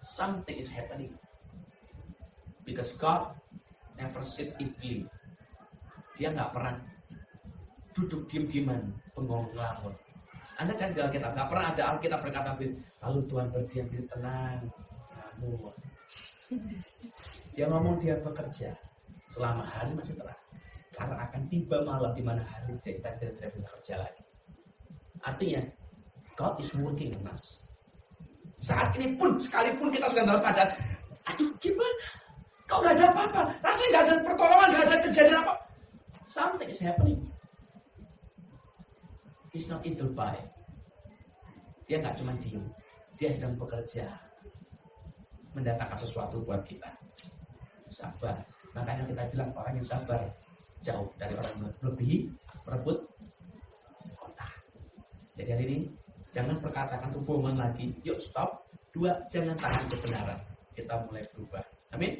something is happening. Because God never sit idly. Dia nggak pernah duduk diem-dieman, bengong ngelamun. Anda cari di Alkitab, nggak pernah ada Alkitab berkata lalu Tuhan berdiam diri tenang, ngelamun. Dia ngomong dia bekerja selama hari masih terang. Karena akan tiba malam di mana hari kita tidak bisa kerja lagi. Artinya, God is working on us. Saat ini pun, sekalipun kita sedang dalam keadaan, aduh gimana? Kau gak ada apa-apa. Rasanya gak ada pertolongan, gak ada kejadian apa. Something is happening. He's not idle by. Dia gak cuma diem. Dia sedang bekerja. Mendatangkan sesuatu buat kita. Sabar. Makanya kita bilang orang yang sabar jauh dari orang yang lebih merebut. Jadi hari ini jangan perkatakan kebohongan lagi. Yuk stop. Dua, jangan tahan kebenaran. Kita mulai berubah. Amin.